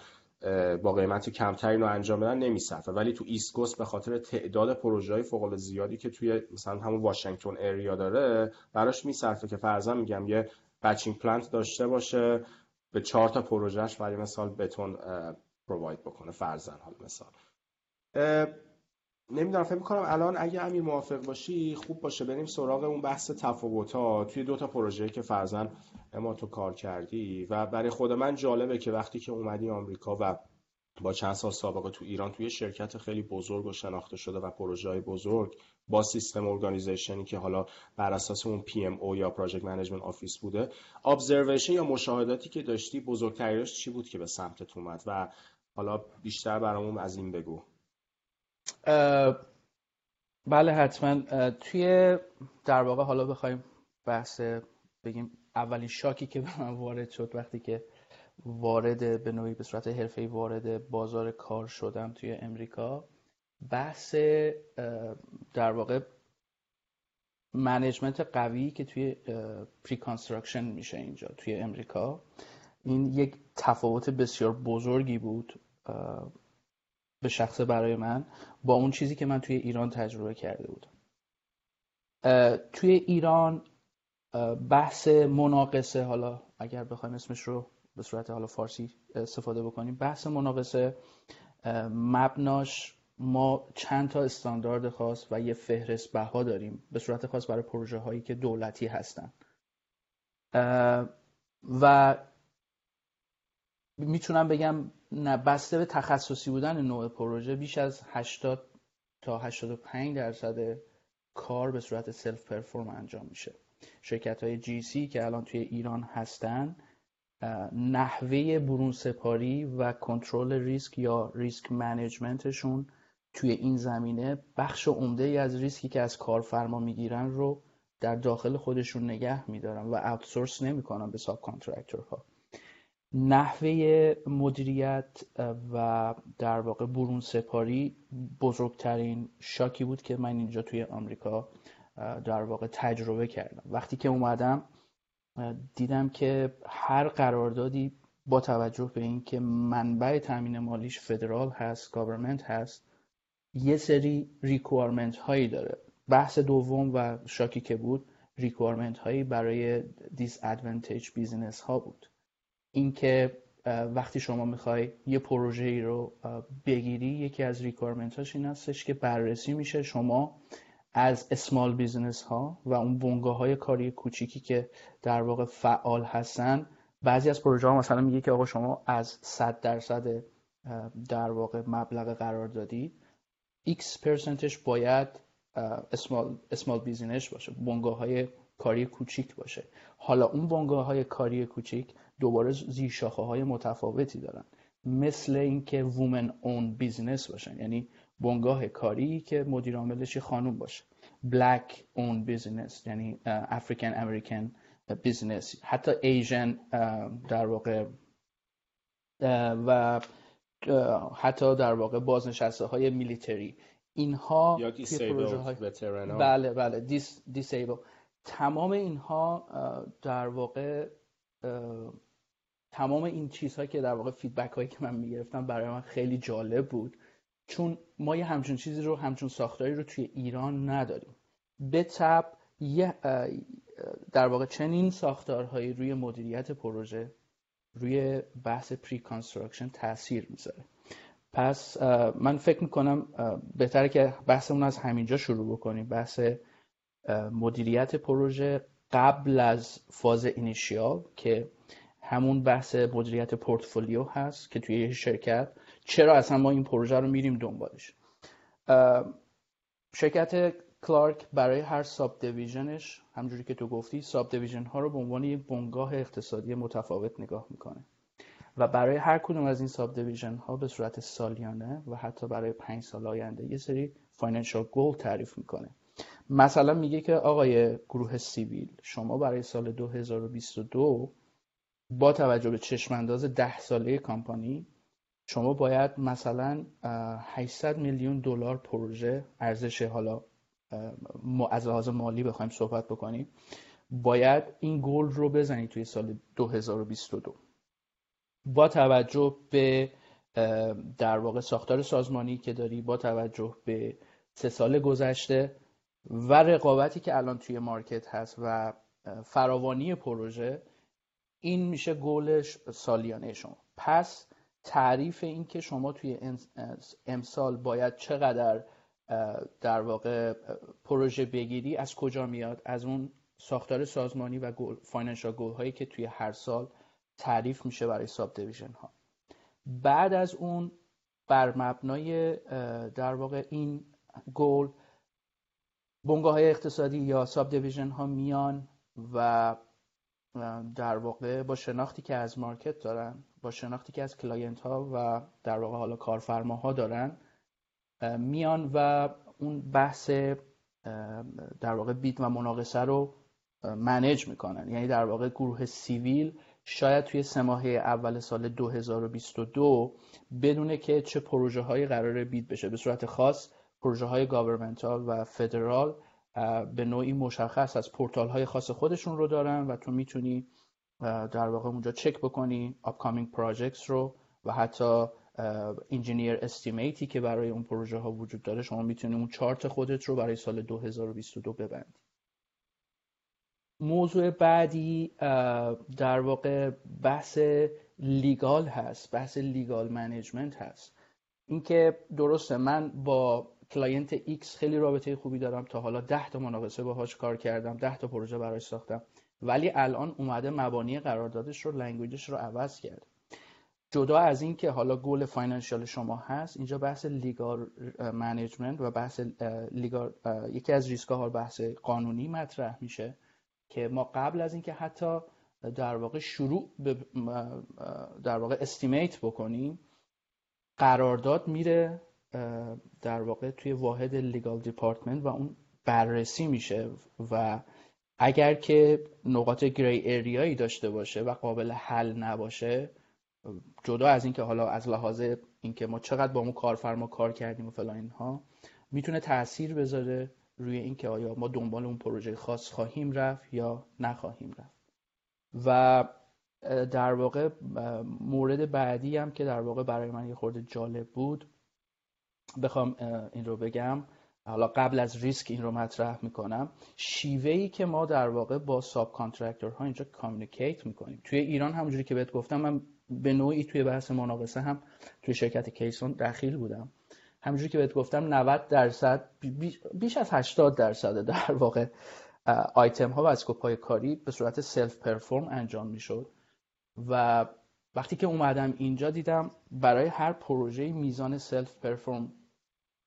با قیمت کمتری رو انجام بدن نمیصرفه ولی تو east به خاطر تعداد پروژه های فوق زیادی که توی مثلا همون واشنگتن area داره براش میصرفه که فرضاً میگم یه batching plant داشته باشه به چهار تا پروژهش برای مثال بتون provide بکنه فرضاً حالا مثال. نمی‌دونم فکر می‌کنم الان اگه امیر موافق باشی خوب باشه. بریم سراغ اون بحث تفاوت ها توی دو تا پروژه که فرضاً عماد تو کار کردی. و برای خود من جالبه که وقتی که اومدی آمریکا و با چند سال سابقه تو ایران توی شرکت خیلی بزرگ و شناخته شده و پروژه های بزرگ با سیستم organization ی که حالا بر اساس اون PMO یا project management office بوده observation یا مشاهداتی که داشتی بزرگترینش چی بود که به سمتت اومد؟ و حالا بیشتر برامون از این بگو. بله حتما. توی در واقع حالا بخوایم بحث بگیم اولین shock ی که به من وارد شد وقتی که وارد به نوعی به صورت حرفه‌ای وارد بازار کار شدم توی امریکا بحث در واقع management قوی که توی preconstruction میشه اینجا توی امریکا. این یک تفاوت بسیار بزرگی بود. به شخص برای من با اون چیزی که من توی ایران تجربه کرده بودم. توی ایران بحث مناقصه حالا اگر بخوایم اسمش رو به صورت حالا فارسی استفاده بکنیم بحث مناقصه مبناش ما چند تا استاندارد خاص و یه فهرست بها داریم به صورت خاص برای پروژه هایی که دولتی هستن. و می‌تونم بگم بسته به تخصصی بودن نوع پروژه بیش از 80 تا 85 درصد کار به صورت self-perform انجام میشه. شرکت های GC که الان توی ایران هستن نحوه برون سپاری و کنترل ریسک یا risk management شون توی این زمینه بخش عمده ای از ریسکی که از کارفرما می‌گیرن رو در داخل خودشون نگه میدارن و outsource نمی‌کنن به subcontractor ها نحوه مدیریت و در واقع برون سپاری بزرگترین shock ی بود که من اینجا توی آمریکا در واقع تجربه کردم. وقتی که اومدم دیدم که هر قراردادی با توجه به اینکه منبع تامین مالیش federal هست government هست یه سری requirement هایی داره. بحث دوم و shock ی که بود requirement هایی برای disadvantaged business ها بود. اینکه وقتی شما می‌خوای یه پروژه ای رو بگیری یکی از requirement هاش این هستش که بررسی میشه شما از small business ها و اون بنگاه های کاری کوچیکی که در واقع فعال هستن. بعضی از پروژه ها مثلا میگه که آقا شما از 100 درصد در واقع مبلغ قرار دادی. X percentش باید small, small business باشه بنگاه های کاری کوچیک باشه. حالا اون بنگاه های کاری کوچیک دوباره زیر شاخه های متفاوتی دارن. مثل اینکه woman-owned business باشن. یعنی بنگاه کاری که مدیر عاملش خانوم باشه. black-owned business یعنی African American business حتی Asian در واقع و حتی در واقع بازنشسته های military اینها یا بله بله dis disabled تمام اینها در واقع تمام این چیزهایی که در واقع feedback هایی که من می‌گرفتم برای من خیلی جالب بود. چون ما یه همچون چیزی رو همچون ساختاری رو توی ایران نداریم. به تبع یه در واقع چنین ساختارهایی روی مدیریت پروژه روی بحث preconstruction تاثیر می‌ذاره. پس من فکر می‌کنم بهتره که بحثمون از همینجا شروع بکنیم. بحث مدیریت پروژه قبل از فاز initial که همون بحث مدیریت پورتفولیو هست که توی یه شرکت چرا اصلا ما این پروژه رو میریم دنبالش؟ شرکت کلارک برای هر subdivisionش همجوری که تو گفتی subdivision ها رو به عنوان یک بنگاه اقتصادی متفاوت نگاه می‌کنه. و برای هر کدوم از این subdivision ها به صورت سالیانه و حتی برای پنج سال آینده یه سری financial goal تعریف می‌کنه. مثلا میگه که آقای گروه civil شما برای سال 2022 با توجه به چشم‌انداز ده ساله کامپانی شما باید مثلا 800 میلیون دلار پروژه ارزش حالا از لحاظ مالی بخوایم صحبت بکنیم باید این گل رو بزنید توی سال 2022 با توجه به در واقع ساختار سازمانی که داری با توجه به سه سال گذشته و رقابتی که الان توی مارکت هست و فراوانی پروژه این میشه گولش سالیانه شما. پس تعریف این که شما توی امسال باید چقدر در واقع پروژه بگیری از کجا میاد؟ از اون ساختار سازمانی و goal financial goal هایی که توی هر سال تعریف میشه برای subdivision ها بعد از اون بر مبنای در واقع این گول بنگاه های اقتصادی یا subdivision ها میان و در واقع با شناختی که از market دارن با شناختی که از client ها و در واقع حالا کارفرماها دارن میان و اون بحث در واقع bid و مناقصه رو manage می‌کنن. یعنی در واقع گروه civil شاید توی سه ماهه اول سال 2022 بدونه که چه پروژه هایی قرار bid بشه. به صورت خاص پروژه های governmental و federal به نوعی مشخص از پورتال های خاص خودشون رو دارن و تو می‌تونی در واقع اونجا چک بکنی upcoming projects رو و حتی engineer estimateی که برای اون پروژه ها وجود داره شما می‌تونی اون چارت خودت رو برای سال 2022 ببندی. موضوع بعدی در واقع بحث legal هست بحث legal management هست. اینکه درسته من با client X خیلی رابطه خوبی دارم. تا حالا 10 تا مناقصه باهاش کار کردم 10 تا پروژه براش ساختم. ولی الان اومده مبانی قراردادش رو languageش رو عوض کرد. جدا از این که حالا goal financial شما هست اینجا بحث legal management و بحث legal یکی از ریسک ها بحث قانونی مطرح میشه که ما قبل از اینکه حتی در واقع شروع در واقع estimate بکنیم قرارداد میره در واقع توی واحد legal department و اون بررسی میشه و اگر که نقاط gray areaیی داشته باشه و قابل حل نباشه جدا از اینکه حالا از لحاظ اینکه ما چقدر با اون کارفرما کار کردیم و فلان اینها می‌تونه تاثیر بذاره روی اینکه آیا ما دنبال اون پروژه خاص خواهیم رفت یا نخواهیم رفت. و در واقع مورد بعدی هم که در واقع برای من یه خورده جالب بود بخوام این رو بگم. حالا قبل از ریسک این رو مطرح می‌کنم. شیوه ای که ما در واقع با subcontractor ها اینجا communicate می‌کنیم. توی ایران همونجوری که بهت گفتم من به نوعی توی بحث مناقصه هم توی شرکت کیسون دخیل بودم. همونجوری که بهت گفتم 90 درصد بیش از 80 درصد در واقع آیتم ها و scope های کاری به صورت self-perform انجام می‌شد. و وقتی که اومدم اینجا دیدم برای هر پروژه میزان self-perform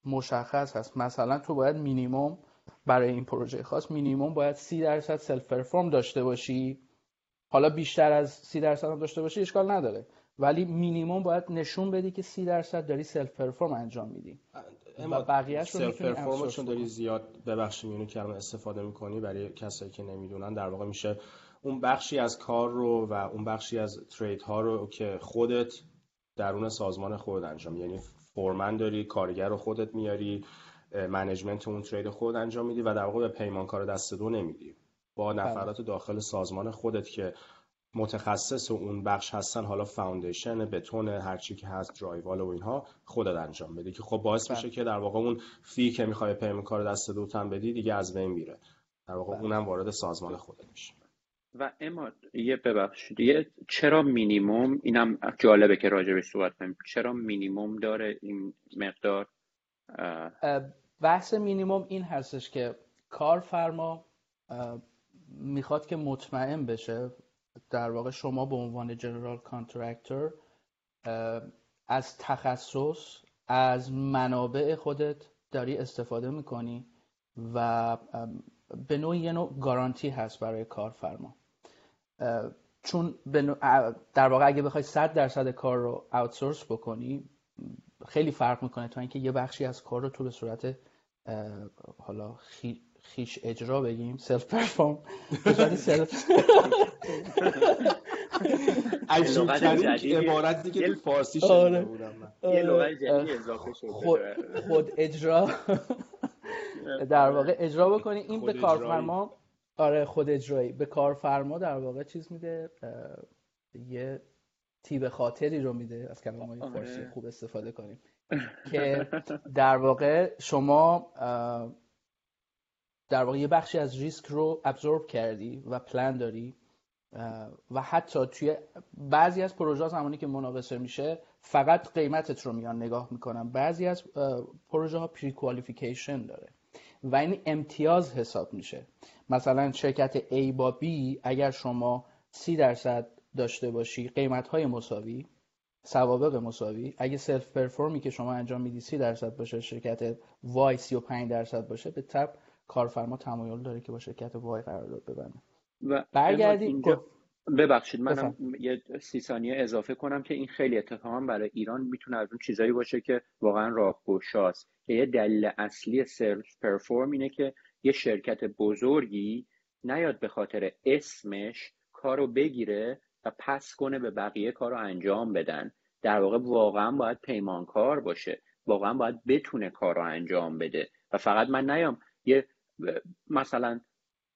مشخص هست. مثلا تو باید مینیموم برای این پروژه خاص مینیموم باید سی درصد self-perform داشته باشی. حالا بیشتر از سی درصد هم داشته باشی اشکال نداره. ولی مینیموم باید نشون بدی که سی درصد داری self-perform انجام میدی. و بقیه‌اش رو self-perform چون داری زیاد ببخشید اینو کلمه استفاده می‌کنی برای کسایی که نمی‌دونن در واقع میشه اون بخشی از کار رو و اون بخشی از trade ها رو که خودت درون سازمان خود انجام یعنی foreman داری کارگر رو خودت میاری management اون trade خود انجام میدی و در واقع به پیمانکار دست دو نمیدی با بله. نفرات داخل سازمان خودت که متخصص و اون بخش هستن حالا foundation بتون هرچی که هست drywall و اینها خودت انجام بدی که خب باعث میشه بله. که در واقع اون fee که می‌خوای پیمانکار دست دوت بدی دیگه از بین میره در واقع بله. اونم وارد سازمان خودت میشه و اما یه ببخشید یه چرا مینیموم؟ اینم جالبه که راجع به صحبت کنیم. چرا مینیموم داره این مقدار؟ بحث مینیموم این هستش که کارفرما می‌خواد که مطمئن بشه در واقع شما به عنوان general contractor از تخصص از منابع خودت داری استفاده می‌کنی و به نوعی یه نوع گارانتی هست برای کارفرما. چون در واقع اگه بخوای 100 درصد کار رو outsource بکنی خیلی فرق می‌کنه تا اینکه یه بخشی از کار رو تو به صورت حالا خویش اجرا بگیم self-perform به self عبارتی که تو فارسی آره. یه لغت جدید اضافه شده. خود اجرا. در واقع اجرا بکنی. این به کارفرما آره خود اجرایی. به کارفرما در واقع چیز میده یه تیب خاطری رو میده. از کلمه های آره. فارسی خوب استفاده کنیم. که در واقع شما در واقع یه بخشی از ریسک رو ابزورب کردی و پلان داری و حتی توی بعضی از پروژه زمانی که مناقصه میشه فقط قیمتت رو میان نگاه می‌کنن بعضی از پروژه ها پری کوالیفیکیشن داره و این امتیاز حساب میشه. مثلا شرکت A با B اگر شما 30 درصد داشته باشی قیمت های مساوی سوابق مساوی اگه self-perform ی که شما انجام میدی 30 درصد باشه شرکت Y 35 درصد باشه به طبع کارفرما تمایل داره که با شرکت Y قرارداد ببنده. و برگردید ببخشید منم یه سی ثانیه اضافه کنم که این خیلی اتفاقا برای ایران می‌تونه از اون چیزایی باشه که واقعا راهگشاست. که یه دلیل اصلی self-perform اینه که یه شرکت بزرگی نیاد به خاطر اسمش کارو بگیره و پس کنه به بقیه کارو انجام بدن. در واقع واقعا باید پیمانکار باشه. واقعا باید بتونه کار رو انجام بده. و فقط من نیام یه مثلا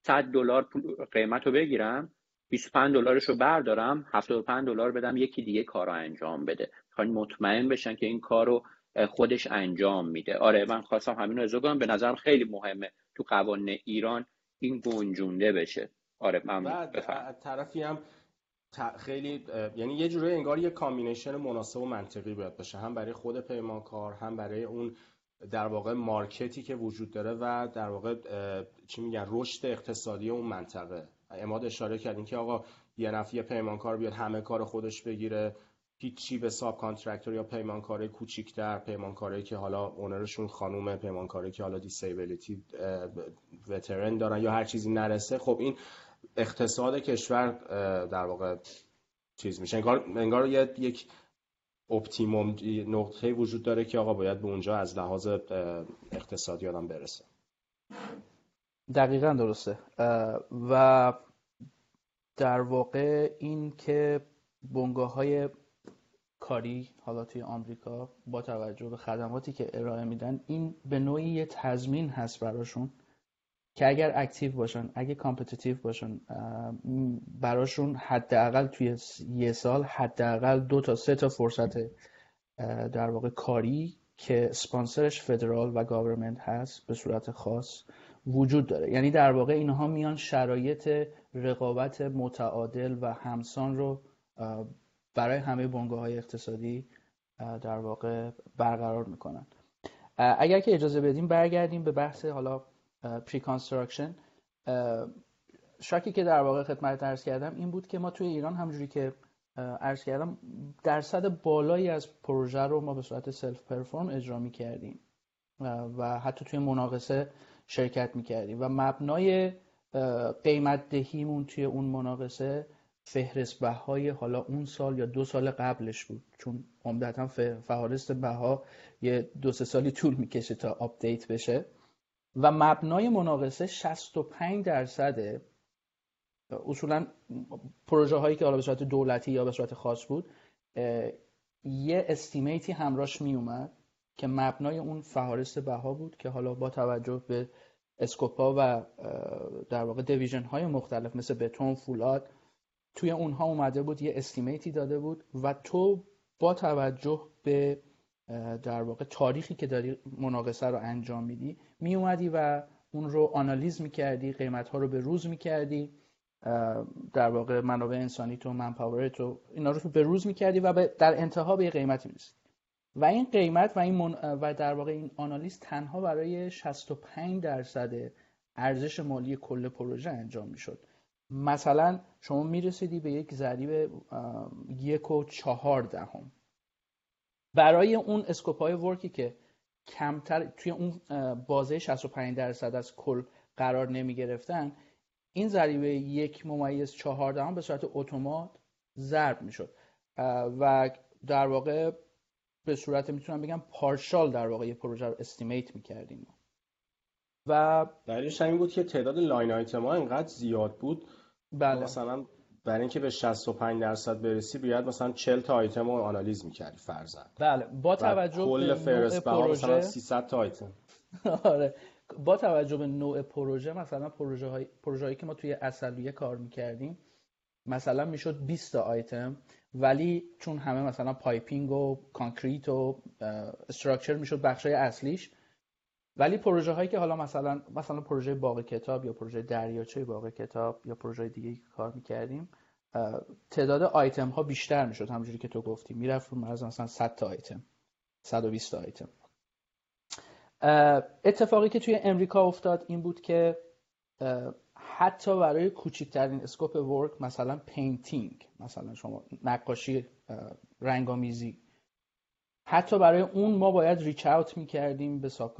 100 دلار قیمت رو بگیرم 25 دلارش رو بردارم 75 دلار بدم یکی دیگه کار رو انجام بده. خواهی مطمئن بشن که این کار رو خودش انجام میده. آره من خواستم همین رو کنم. به نظرم خیلی مهمه تو قوانین ایران این گنجونده بشه. آره من طرفی هم خیلی یعنی یه جوری انگار یه combination مناسب و منطقی باید باشه. هم برای خود پیمانکار هم برای اون در واقع مارکتی که وجود داره و در واقع چی میگن رشد اقتصادی اون منطقه. عماد اشاره کردین که آقا یه نفر پیمانکار بیاد همه کار خودش بگیره. هیچی به subcontractor یا پیمانکاره کوچیکتر پیمانکاره که حالا owner شون خانومه پیمانکاره که حالا disability veteran دارن یا هر چیزی نرسه. خب این اقتصاد کشور در واقع چیز میشه. انگار, انگار یک optimum نقطه وجود داره که آقا باید به اونجا از لحاظ اقتصادی آدم برسه. دقیقا درسته. و در واقع این که بنگاه های کاری حالا توی آمریکا با توجه به خدماتی که ارائه میدن این به نوعی یه تضمین هست براشون که اگر active باشن اگه competitive باشن براشون حداقل توی یه سال حداقل دو تا سه تا فرصت در واقع کاری که سپانسرش federal و government هست به صورت خاص وجود داره. یعنی در واقع اینها میان شرایط رقابت متعادل و همسان رو برای همه بنگاه های اقتصادی در واقع برقرار می‌کنن. اگر که اجازه بدیم برگردیم به بحث حالا preconstruction شاکی که در واقع خدمت عرض کردم این بود که ما توی ایران همونجوری که عرض کردم درصد بالایی از پروژه رو ما به صورت self-perform اجرا می کردیم و حتی توی مناقصه شرکت می کردیم و مبنای قیمت دهیمون توی اون مناقصه فهرست بهای حالا اون سال یا دو سال قبلش بود. چون عمدتا فهارست بها یه دو سه سالی طول می‌کشه تا آپدیت بشه. و مبنای مناقصه 65 درصد اصولا پروژه هایی که حالا به صورت دولتی یا به صورت خاص بود یه estimate ی همراش می اومد که مبنای اون فهرست بها بود که حالا با توجه به scope ا و در واقع division های مختلف مثل بتون فولاد توی اونها اومده بود یه estimate ی داده بود و تو با توجه به در واقع تاریخی که داری مناقصه رو انجام میدی می اومدی و اون رو آنالیز می‌کردی قیمت ها رو به روز می‌کردی در واقع منابع انسانی تو منپاور تو اینا رو به روز می‌کردی و در انتها به یه قیمتی می‌رسید و این قیمت و این و در واقع این آنالیز تنها برای 65 درصد ارزش مالی کل پروژه انجام می‌شد. مثلا شما می‌رسیدی به یک ضریب یک و چهار دهم. برای اون اسکوپ های ورکی که کمتر توی اون بازه 65 درصد از کل قرار نمی گرفتن این ضریبه یک ممیز چهاردهم به صورت اتومات ضرب می‌شد. و در واقع به صورت می‌تونم بگم partial در واقع یه پروژه رو estimate می‌کردیم. و دلیلش همین بود که تعداد line item ها اینقدر زیاد بود. بله. مثلا برای اینکه به 65 درصد برسی باید مثلا 40 تا آیتم رو آنالیز می‌کردی فرضاً بله. با توجه کل فرست پروژه مثلا 300 تا آیتم. آره. با توجه به نوع پروژه مثلا پروژه های پروژه هایی که ما توی اصلیه کار می‌کردیم مثلا می‌شد 20 تا آیتم ولی چون همه مثلا piping و concrete و structure می‌شد بخشای اصلیش ولی پروژه هایی که حالا مثلا مثلا پروژه باغ کتاب یا پروژه دریاچه باغ کتاب یا پروژه دیگه که کار می‌کردیم تعداد آیتم ها بیشتر می‌شد همونجوری که تو گفتی. می‌رفت رو مرز مثلا 100 تا آیتم 120 تا آیتم. اتفاقی که توی امریکا افتاد این بود که حتی برای کوچکترین scope work مثلا painting مثلا شما نقاشی رنگ‌آمیزی. حتی برای اون ما باید reach out می‌کردیم به sub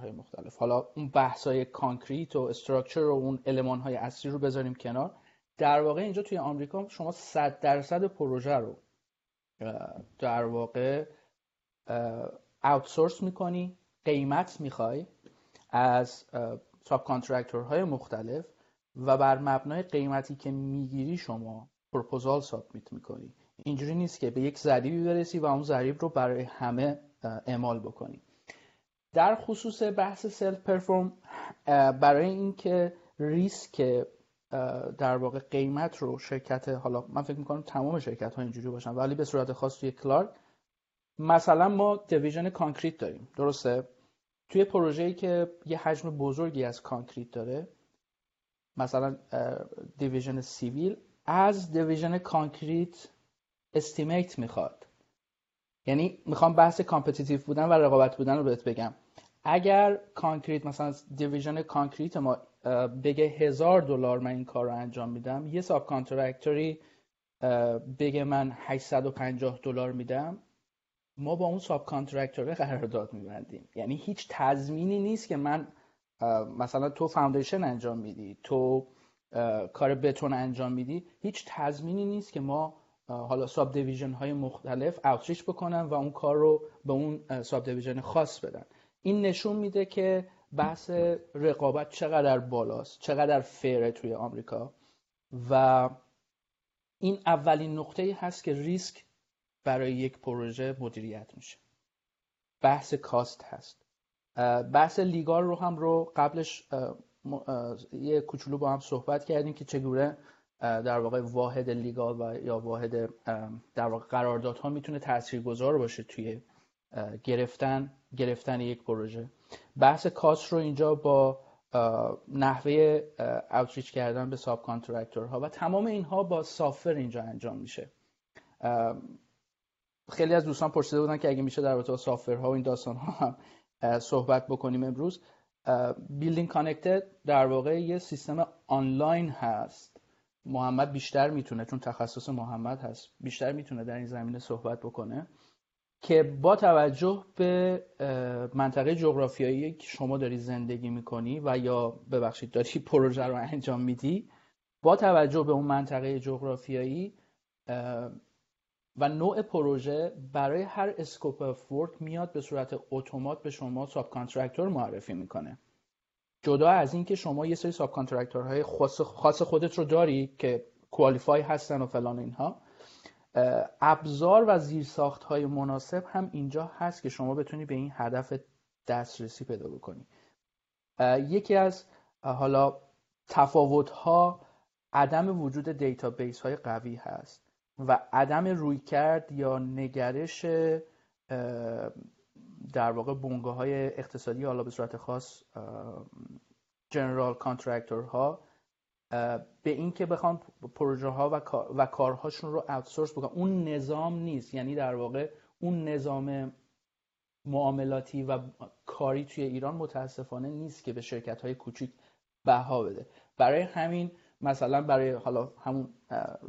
های مختلف. حالا اون بحث های concrete و structure و اون المان های اصلی رو بذاریم کنار. در واقع اینجا توی آمریکا شما 100 درصد پروژه رو در واقع outsource می‌کنی قیمت می‌خوای از sub های مختلف. و بر مبنای قیمتی که می‌گیری شما proposal submit می‌کنی. اینجوری نیست که به یک ضریبی برسی و اون ضریب رو برای همه اعمال بکنی. در خصوص بحث self-perform برای اینکه ریسک در واقع قیمت رو شرکت حالا من فکر می‌کنم تمام شرکت ها اینجوری باشن ولی به صورت خاص توی کلارک مثلا ما division concrete داریم. درسته؟ توی پروژه‌ای که یه حجم بزرگی از concrete داره مثلا division civil از division concrete estimate می‌خواد. یعنی می‌خوام بحث competitive بودن و رقابت بودن رو بهت بگم. اگر concrete مثلا division concrete ما بگه هزار دلار من این کار رو انجام میدم یه subcontractor ی بگه من 850 دلار میدم ما با اون subcontractor قرارداد میبندیم. یعنی هیچ تضمینی نیست که من مثلا تو foundation انجام میدی تو کار بتون انجام میدی هیچ تضمینی نیست که ما حالا subdivision های مختلف outreach بکنن و اون کار رو به اون subdivision خاص بدن. این نشون میده که بحث رقابت چقدر بالاست چقدر fair ه توی آمریکا. و این اولین نقطه هست که ریسک برای یک پروژه مدیریت میشه. بحث کاست هست. بحث لیگال رو هم رو قبلش یه کوچولو با هم صحبت کردیم که چگونه در واقع واحد لیگال و یا واحد در واقع قراردادها می‌تونه تاثیرگذار باشه توی گرفتن گرفتن یک پروژه. بحث کاست رو اینجا با نحوه اوتریچ کردن به ساب ها و تمام اینها با سافر اینجا انجام میشه. خیلی از دوستان پرسیده بودن که اگه میشه در رابطه با ها و این داستان ها هم صحبت بکنیم امروز. بیلدینگ کانکتد در واقع یه سیستم آنلاین هست. محمد بیشتر می‌تونه چون تخصص محمد هست بیشتر می‌تونه در این زمینه صحبت بکنه که با توجه به منطقه جغرافیایی که شما داری زندگی می‌کنی و یا ببخشید داری پروژه رو انجام میدی با توجه به اون منطقه جغرافیایی و نوع پروژه برای هر scope of work میاد به صورت automat به شما subcontractor معرفی می‌کنه. جدا از اینکه شما یه سری sub های خاص خودت رو داری که qualify هستن و فلان اینها ابزار و زیرساخت های مناسب هم اینجا هست که شما بتونی به این هدف دسترسی پیدا بکنی. یکی از حالا تفاوت ها عدم وجود database های قوی هست. و عدم رویکرد یا نگرش در واقع بنگاه های اقتصادی حالا به صورت خاص general contractor ها به اینکه بخوان پروژه ها و, و کارهاشون رو اوتسورس بکنن. اون نظام نیست. یعنی در واقع اون نظام معاملاتی و کاری توی ایران متاسفانه نیست که به شرکت های کوچیک بها بده. برای همین مثلا برای حالا همون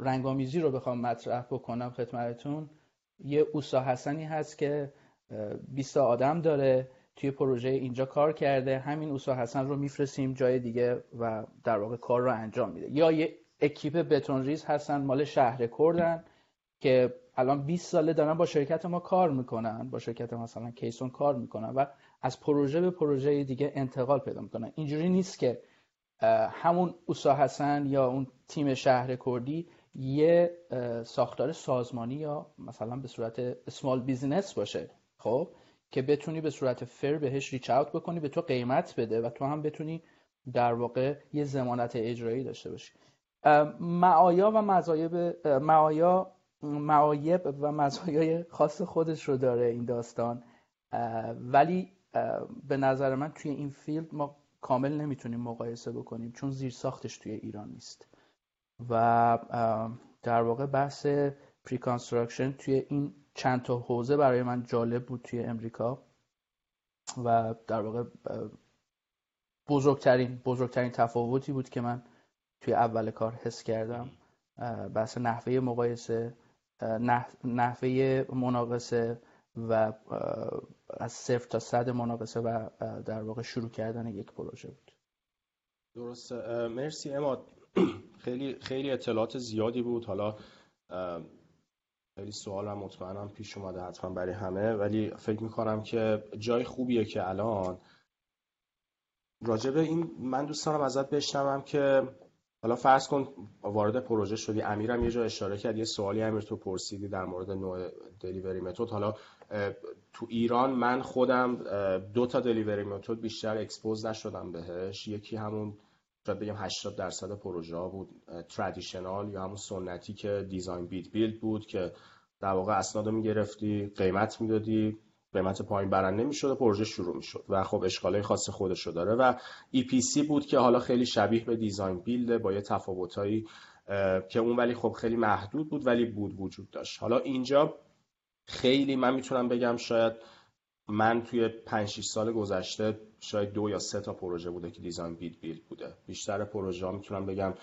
رنگامیزی رو بخوام مطرح بکنم خدمتتون یه اوسا حسنی هست که 20 آدم داره توی پروژه اینجا کار کرده همین اوسا حسن رو میفرستیم جای دیگه و در واقع کار رو انجام میده. یا یه اکیپ بتون ریز هستن مال شهرکردن که الان 20 ساله دارن با شرکت ما کار می‌کنن با شرکت مثلا کیسون کار می‌کنن و از پروژه به پروژه دیگه انتقال پیدا می‌کنن. اینجوری نیست که همون اوسا حسن یا اون تیم شهرکردی یه ساختار سازمانی یا مثلا به صورت small business باشه خب که بتونی به صورت fair بهش reach out بکنی بهت قیمت بده و تو هم بتونی در واقع یه زمانت اجرایی داشته باشی. معایا و مزایب معایا معایب و مزایای خاص خودش رو داره این داستان. ولی به نظر من توی این فیلد ما کامل نمی‌تونیم مقایسه بکنیم چون زیر ساختش توی ایران نیست. و در واقع بحث پری توی این چند تا حوزه برای من جالب بود توی امریکا. و در واقع بزرگترین بزرگترین تفاوتی بود که من توی اول کار حس کردم. بحث نحوه مقایسه نحوه مناقصه. و از صفر تا صد مناقصه و در واقع شروع کردن یک پروژه بود. درسته. مرسی. اما خیلی خیلی اطلاعات زیادی بود. حالا خیلی سوال هم مطمئنم پیش اومده حتما برای همه. ولی فکر می‌کنم که جای خوبیه که الان راجع به این من دوست دارم ازت بشنوم که حالا فرض کن وارد پروژه شدی. امیرم یه جا اشاره کرد یه سوالی امیر تو پرسیدی در مورد نوع delivery method حالا تو ایران من خودم دو تا delivery method بیشتر expose نشدم بهش. یکی همون شاید بگم 80 درصد پروژه ها بود. traditional یا همون سنتی که design bid build بود که در واقع اسناد رو می‌گرفتی قیمت می‌دادی. قیمت پایین برنده می‌شد و پروژه شروع می‌شد و خب اشکالای خاص خودش رو داره و EPC بود که حالا خیلی شبیه به دیزاین بیلد با یه تفاوتایی که اون ولی خب خیلی محدود بود ولی بود وجود داشت. حالا اینجا خیلی من می‌تونم بگم شاید من توی 5 6 سال گذشته شاید دو یا سه تا پروژه بوده که دیزاین بیلد بیلد بوده. بیشتر پروژه ها می‌تونم بگم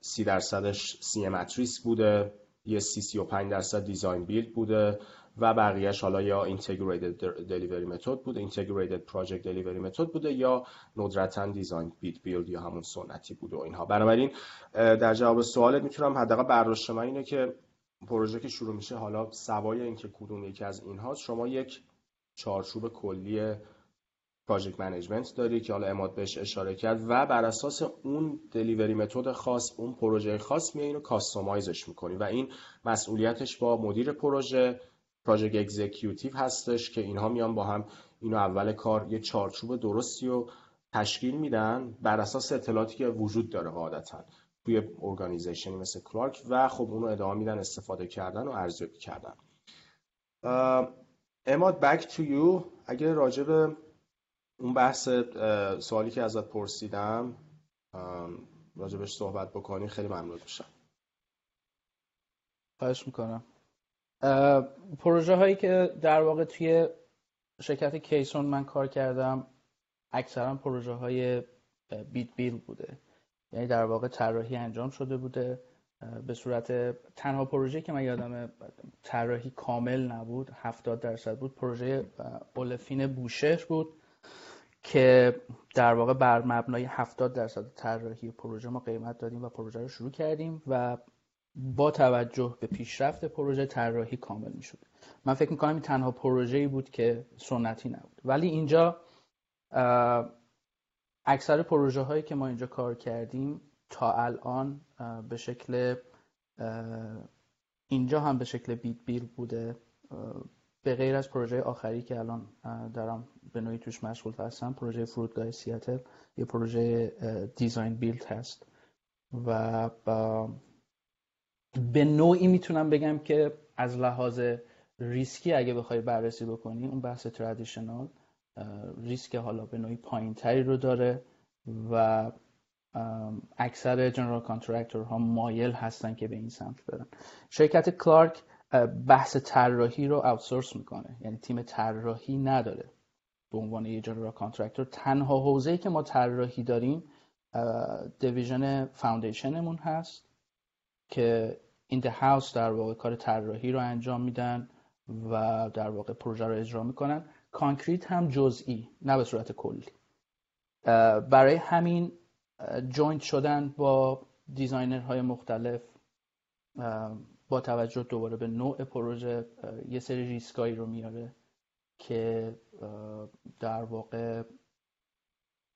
سی درصدش سی بوده یه سی سی و پنج درصد design build بوده. و بقیهش حالا یا integrated delivery method بوده integrated project delivery method بوده یا ندرتا design bid build یا همون سنتی بوده و اینها. بنابراین در جواب سوالت می‌تونم حداقل برداشت من اینه که پروژه که شروع میشه حالا سوای اینکه کدوم یکی از اینها شما یک چارچوب کلی project management داری که حالا عماد بهش اشاره کرد و بر اساس اون delivery method خاص اون پروژه خاص میای اینو customize ش می‌کنی و این مسئولیتش با مدیر پروژه project executive هستش که اینها میان با هم اینو اول کار یه چارچوب درستی رو تشکیل میدن بر اساس اطلاعاتی که وجود داره قاعدتا توی organization ی مثل کلارک و خب اونو ادامه میدن استفاده کردن و ارزیابی کردن. عماد back to you اگه راجع به اون بحث سوالی که ازت پرسیدم راجبش صحبت بکنی خیلی ممنون میشم. خواهش می‌کنم. پروژه هایی که در واقع توی شرکت کیسون من کار کردم اکثرا پروژه های بیت بیل بوده. یعنی در واقع طراحی انجام شده بوده. به صورت تنها پروژه که من یادم طراحی کامل نبود 70 درصد بود. پروژه اولفین بوشهر بود که در واقع بر مبنای 70 درصد طراحی پروژه ما قیمت دادیم و پروژه رو شروع کردیم و با توجه به پیشرفت پروژه طراحی کامل می‌شد. من فکر می‌کنم این تنها پروژه ای بود که سنتی نبود. ولی اینجا اکثر پروژه هایی که ما اینجا کار کردیم تا الان به شکل اینجا هم به شکل بیت بیل بوده. به غیر از پروژه آخری که الان دارم به نوعی توش مشغول هستم پروژه فرودگاه سیاتل یه پروژه design build هست. و به نوعی می‌تونم بگم که از لحاظ ریسکی اگه بخوای بررسی بکنی اون بحث traditional ریسک حالا به نوعی پایین تری رو داره و اکثر general contractor ها مایل هستن که به این سمت برن. شرکت کلارک بحث طراحی رو outsource می‌کنه. یعنی تیم طراحی نداره. به عنوان یه general contractor تنها حوزه‌ای که ما طراحی داریم division foundation مون هست. که in the house در واقع کار طراحی رو انجام میدن و در واقع پروژه رو اجرا می‌کنن. concrete هم جزئی نه به صورت کلی. برای همین joint شدن با designer های مختلف با توجه دوباره به نوع پروژه یه سری ریسکایی رو میاره که در واقع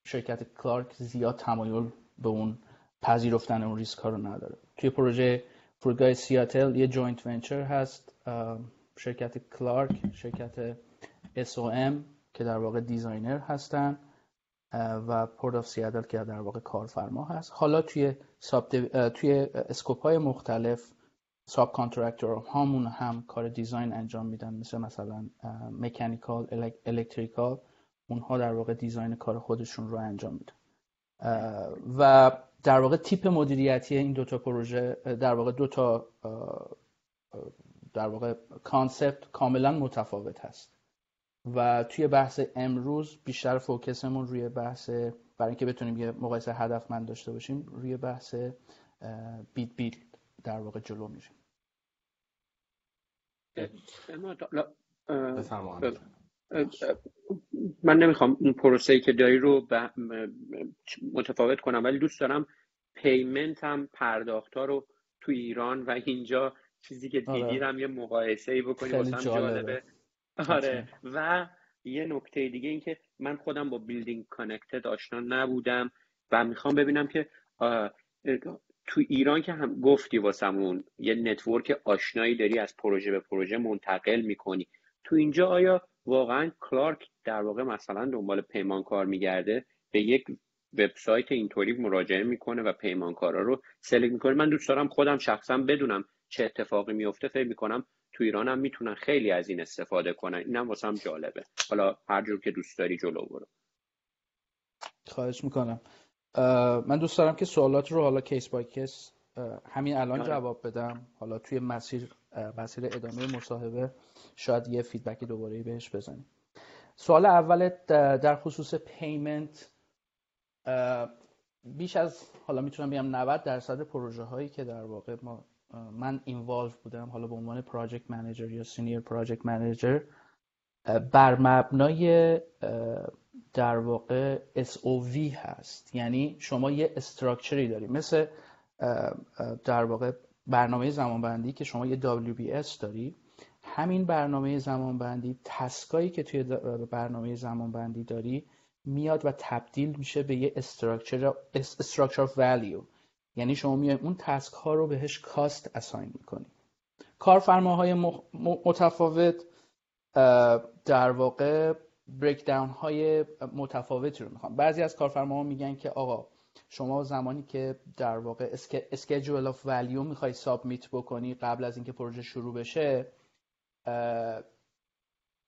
شرکت کلارک زیاد تمایل به اون پذیرفتن اون ریسک ها رو نداره. توی پروژه فرودگاه سیاتل یه joint venture هست شرکت کلارک شرکت SOM که در واقع designer هستن و Port of Seattle که در واقع کارفرما هست. حالا توی توی scope های مختلف subcontractor هامون هم کار design انجام میدن مثل مثلا mechanical electrical اونها در واقع design کار خودشون رو انجام میدن. و در واقع تیپ مدیریتی این دوتا پروژه در واقع دوتا در واقع concept کاملا متفاوت هست. و توی بحث امروز بیشتر focus مون روی بحث برای اینکه بتونیم یه مقایسه هدفمند داشته باشیم روی بحث bid bid در واقع جلو میریم. من نمی‌خوام اون پروسه که داری رو متفاوت کنم ولی دوست دارم payment هم پرداخت ها رو تو ایران و اینجا چیزی که آره. دیدی رم یه مقایسه ای بکنی واسم جالبه. آره. و یه نکته دیگه این که من خودم با BuildingConnected آشنا نبودم و می‌خوام ببینم که تو ایران که هم گفتی واسمون یه network آشنایی داری از پروژه به پروژه منتقل می‌کنی. تو اینجا آیا واقعا کلارک در واقع مثلا دنبال پیمانکار میگرده به یک وبسایت اینطوری مراجعه می‌کنه و پیمانکارا رو select می‌کنه. من دوست دارم خودم شخصا بدونم چه اتفاقی میفته فکر می‌کنم تو ایران هم می‌تونن خیلی از این استفاده کنن. اینم واسم جالبه. حالا هر جور که دوست داری جلو برو. خواهش می‌کنم. من دوست دارم که سوالات رو حالا case by case همین الان آره. جواب بدم. حالا توی مسیر مسیر ادامه مصاحبه شاید یه feedback دوباره بهش بزنیم. سوال اول در خصوص payment بیش از حالا می‌تونم بگم 90 درصد پروژه هایی که در واقع ما من involve بودم حالا به عنوان project manager یا senior project manager بر مبنای در واقع SOV هست. یعنی شما یه structure ی داری مثل در واقع برنامه زمانبندی که شما یه WBS داری همین برنامه زمانبندی تسکایی که توی برنامه زمانبندی داری میاد و تبدیل میشه به یه استراکچر استراکچر value. یعنی شما میای اون تسک ها رو بهش کاست اساین می‌کنی. کارفرماهای متفاوت در واقع بریک های متفاوتی رو می‌خوان بعضی از کارفرماها میگن که آقا شما زمانی که در واقع اسکیجول اف ولیو می‌خوای سابمیت بکنی قبل از اینکه پروژه شروع بشه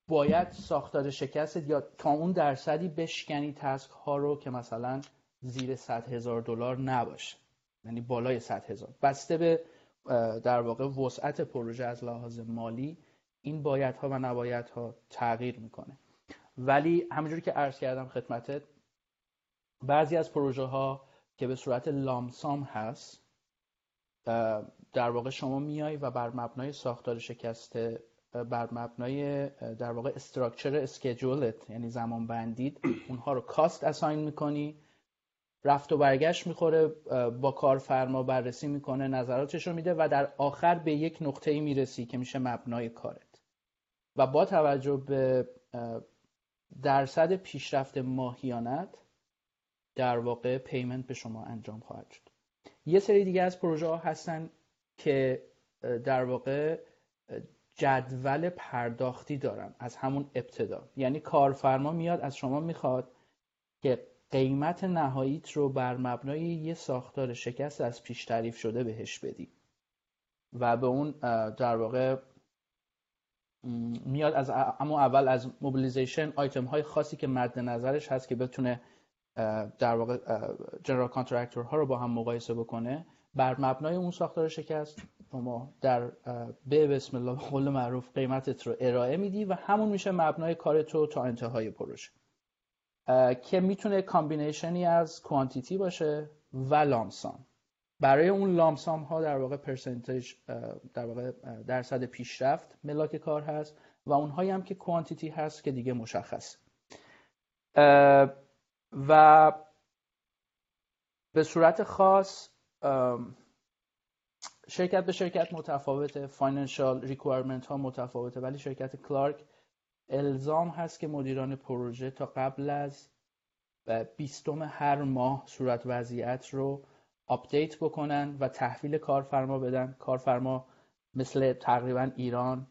باید ساختار شکست یا تا اون درصدی بشکنی تسک ها رو که مثلا زیر 100 هزار دلار نباشه. یعنی بالای 100 هزار. بسته به در واقع وسعت پروژه از لحاظ مالی این باید ها و نباید ها تغییر می‌کنه. ولی همونجوری که عرض کردم خدمتت بعضی از پروژه ها که به صورت لامسام هست در واقع شما میای و بر مبنای ساختار شکسته بر مبنای در واقع استراکچر اسکیجولت یعنی زمان بندید اونها رو کاست اساین می‌کنی رفت و برگشت می‌خوره با کارفرما بررسی می‌کنه نظراتش رو میده و در آخر به یک نقطه ای می‌رسی که میشه مبنای کارت. و با توجه به درصد پیشرفت ماهیانت در واقع پیمنت به شما انجام خواهد شد. یه سری دیگه از پروژه ها هستن که در واقع جدول پرداختی دارن از همون ابتدا. یعنی کارفرما میاد از شما می‌خواد که قیمت نهاییت رو بر مبنای یه ساختار شکست از پیش تعریف شده بهش بدی. و به اون در واقع میاد از اما اول از mobilization آیتم های خاصی که مد نظرش هست که بتونه در واقع general contractor ها رو با هم مقایسه بکنه. بر مبنای اون ساختار شکست شما در به بسم الله به قول معروف قیمتت رو ارائه میدی و همون میشه مبنای کار تو تا انتهای پروژه. که می‌تونه combination ی از quantity باشه و lump sum برای اون lump sum ها در واقع percentage در واقع درصد پیشرفت ملاک کار هست و اونهایی هم که quantity هست که دیگه مشخص و به صورت خاص شرکت به شرکت متفاوته financial requirement ها متفاوته ولی شرکت کلارک الزام هست که مدیران پروژه تا قبل از بیستم هر ماه صورت وضعیت رو update بکنن و تحویل کارفرما بدن. کارفرما مثل تقریبا ایران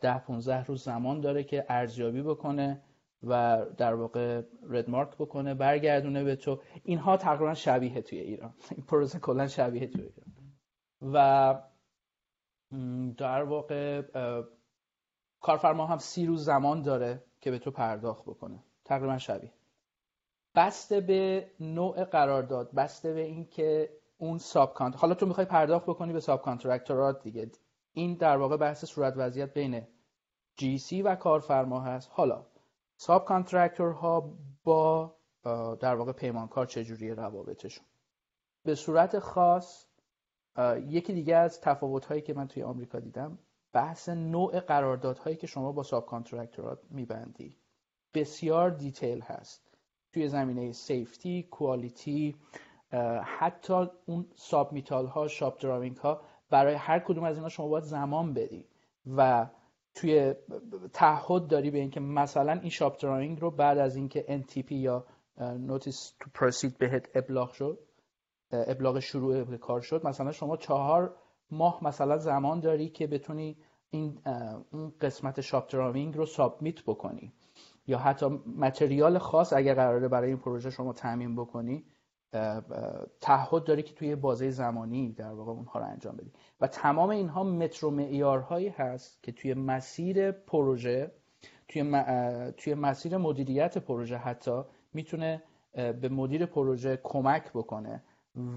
ده 15 روز زمان داره که ارزیابی بکنه. و در واقع redmark بکنه برگردونه به تو. اینها تقریبا شبیه توی ایران. این پروسه کلا شبیه توی ایران. و در واقع کارفرما هم سی روز زمان داره که به تو پرداخت بکنه. تقریبا شبیه. بسته به نوع قرارداد بسته به اینکه اون subcont حالا تو می‌خوای پرداخت بکنی به subcontractor ات دیگه. این در واقع بحث صورت وضعیت بین GC و کارفرما هست. حالا subcontractor ها با در واقع پیمانکار چجوری روابطشون؟ به صورت خاص یکی دیگه از تفاوت هایی که من توی آمریکا دیدم بحث نوع قراردادهایی که شما با subcontractor ات میبندی. بسیار detail هست. توی زمینه safety quality حتی اون submittal ها shop drawing ها برای هر کدوم از اینا شما باید زمان بدی. و توی تعهد داری به اینکه مثلا این shop drawing رو بعد از اینکه NTP یا notice to proceed بهت ابلاغ شد ابلاغ شروع کار شد مثلا شما چهار ماه مثلا زمان داری که بتونی این اون قسمت شاپ دراینگ رو سابمیت بکنی یا حتی متریال خاص اگر قراره برای این پروژه شما تعمین بکنی تعهد داری که توی بازه زمانی در واقع اونها رو انجام بدی. و تمام اینها مترو معیارهایی هست که توی مسیر پروژه توی, توی مسیر مدیریت پروژه حتی می‌تونه به مدیر پروژه کمک بکنه.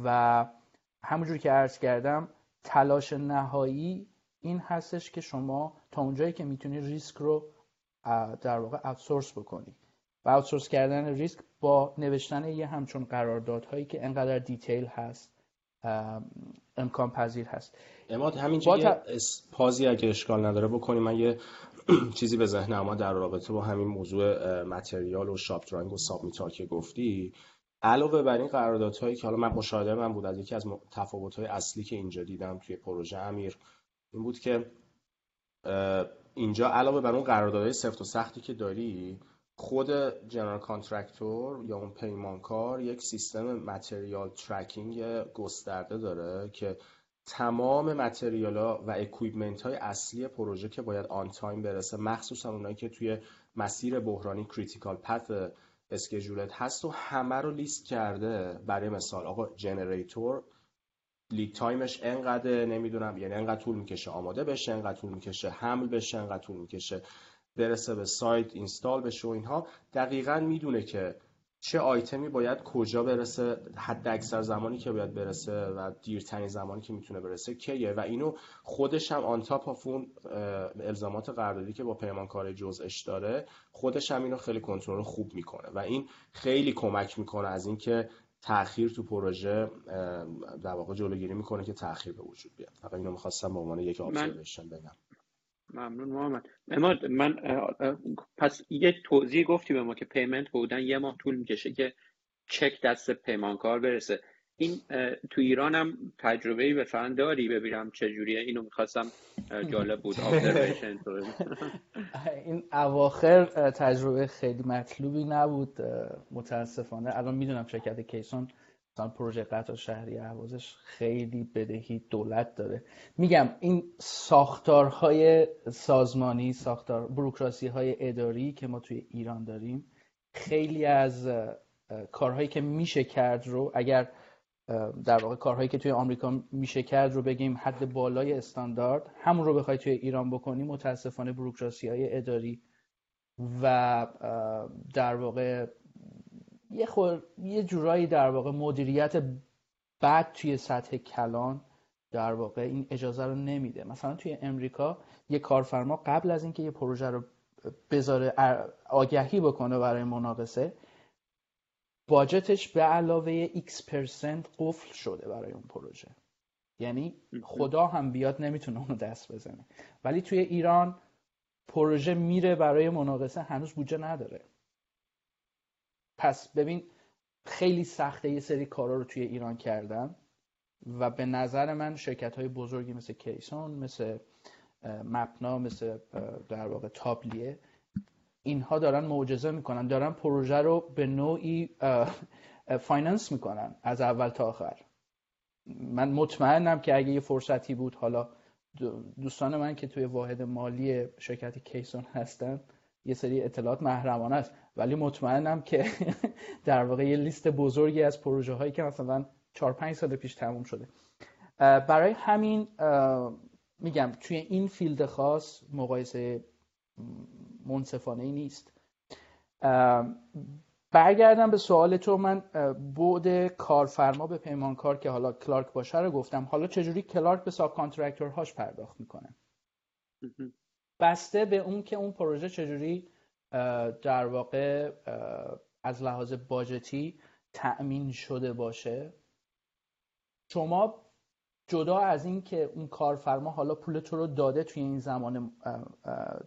و همونجور که عرض کردم تلاش نهایی این هستش که شما تا اونجایی که می‌تونی ریسک رو در واقع اوتسورس بکنی. و اوتسورس کردن ریسک با نوشتن یه همچون قراردادهایی که انقدر دیتیل هست امکان پذیر هست. اماد همینجا یه پازی اگه اشکال نداره بکنیم من یه چیزی به ذهن اما در رابطه با همین موضوع متریال و شاپ درانگ و ساب که گفتی علاوه بر این قراردادهایی که حالا من مشاهده من بود از یکی از تفاوت‌های اصلی که اینجا دیدم توی پروژه امیر این بود که اینجا علاوه بر اون قراردادهای سفت و سختی که داری خود general contractor یا اون پیمانکار یک سیستم material tracking گسترده داره که تمام material ها و equipment های اصلی پروژه که باید on time برسه مخصوصا اونایی که توی مسیر بحرانی critical path schedule ت هست و همه رو لیست کرده. برای مثال آقا جنریتور lead time ش انقدر نمی‌دونم یعنی انقدر طول می‌کشه آماده بشه انقدر طول می‌کشه حمل بشه انقدر طول می‌کشه. برسه به سایت install بشه و اینها دقیقا می‌دونه که چه آیتمی باید کجا برسه حد اکثر زمانی که باید برسه و دیرترین زمانی که می‌تونه برسه کیه. و اینو خودش هم آن تاپ اون الزامات قراردادی که با پیمانکار جزءش داره خودش هم اینو خیلی کنترل خوب می‌کنه. و این خیلی کمک می‌کنه از اینکه تاخیر تو پروژه در واقع جلوگیری می‌کنه که تاخیر به وجود بیاد. فقط اینو می‌خواستم به عنوان یک ابزرویشن بگم. ممنون محمد. اماد من پس یک توضیح گفتی به ما که پیمنت بودن یه ماه طول می‌کشه که چک دست پیمانکار برسه. این تو ایران هم تجربه ای به داری؟ ببینم چجوریه اینو می‌خواستم جالب بود. این اواخر تجربه خیلی مطلوبی نبود متاسفانه. الان می‌دونم شرکت کیسون مثلا پروژه قطع شهری اهوازش خیلی بدهی دولت داره. میگم این ساختارهای سازمانی ساختار بروکراسی های اداری که ما توی ایران داریم خیلی از کارهایی که میشه کرد رو اگر در واقع کارهایی که توی آمریکا میشه کرد رو بگیم حد بالای استاندارد همون رو بخوای توی ایران بکنی متاسفانه بروکراسی های اداری و در واقع یه, خور... یه جورایی در واقع مدیریت بد توی سطح کلان در واقع این اجازه رو نمیده. مثلا توی امریکا یه کارفرما قبل از اینکه یه پروژه رو بذاره آگهی بکنه برای مناقصه باجتش به علاوه x پرسنت قفل شده برای اون پروژه. یعنی خدا هم بیاد نمی‌تونه اونو دست بزنه. ولی توی ایران پروژه میره برای مناقصه هنوز بودجه نداره. پس ببین خیلی سخته یه سری کارا رو توی ایران کردن و به نظر من شرکت های بزرگی مثل کیسون مثل مپنا مثل در واقع تابلیه اینها دارن معجزه می‌کنن دارن پروژه رو به نوعی finance می‌کنن از اول تا آخر. من مطمئنم که اگه یه فرصتی بود حالا دوستان من که توی واحد مالی شرکت کیسون هستن یه سری اطلاعات محرمانه است. ولی مطمئنم که در واقع یه لیست بزرگی از پروژه هایی که مثلا 4 5 سال پیش تموم شده. برای همین میگم توی این field خاص مقایسه منصفانه ای نیست برگردم به سوال تو. من بود کارفرما به پیمانکار که حالا Clark باشه رو گفتم. حالا چجوری Clark به sub هاش پرداخت می‌کنه؟ بسته به اون که اون پروژه چجوری در واقع از لحاظ budget ی تأمین شده باشه. شما جدا از این که اون کارفرما حالا پول تو رو داده توی این زمان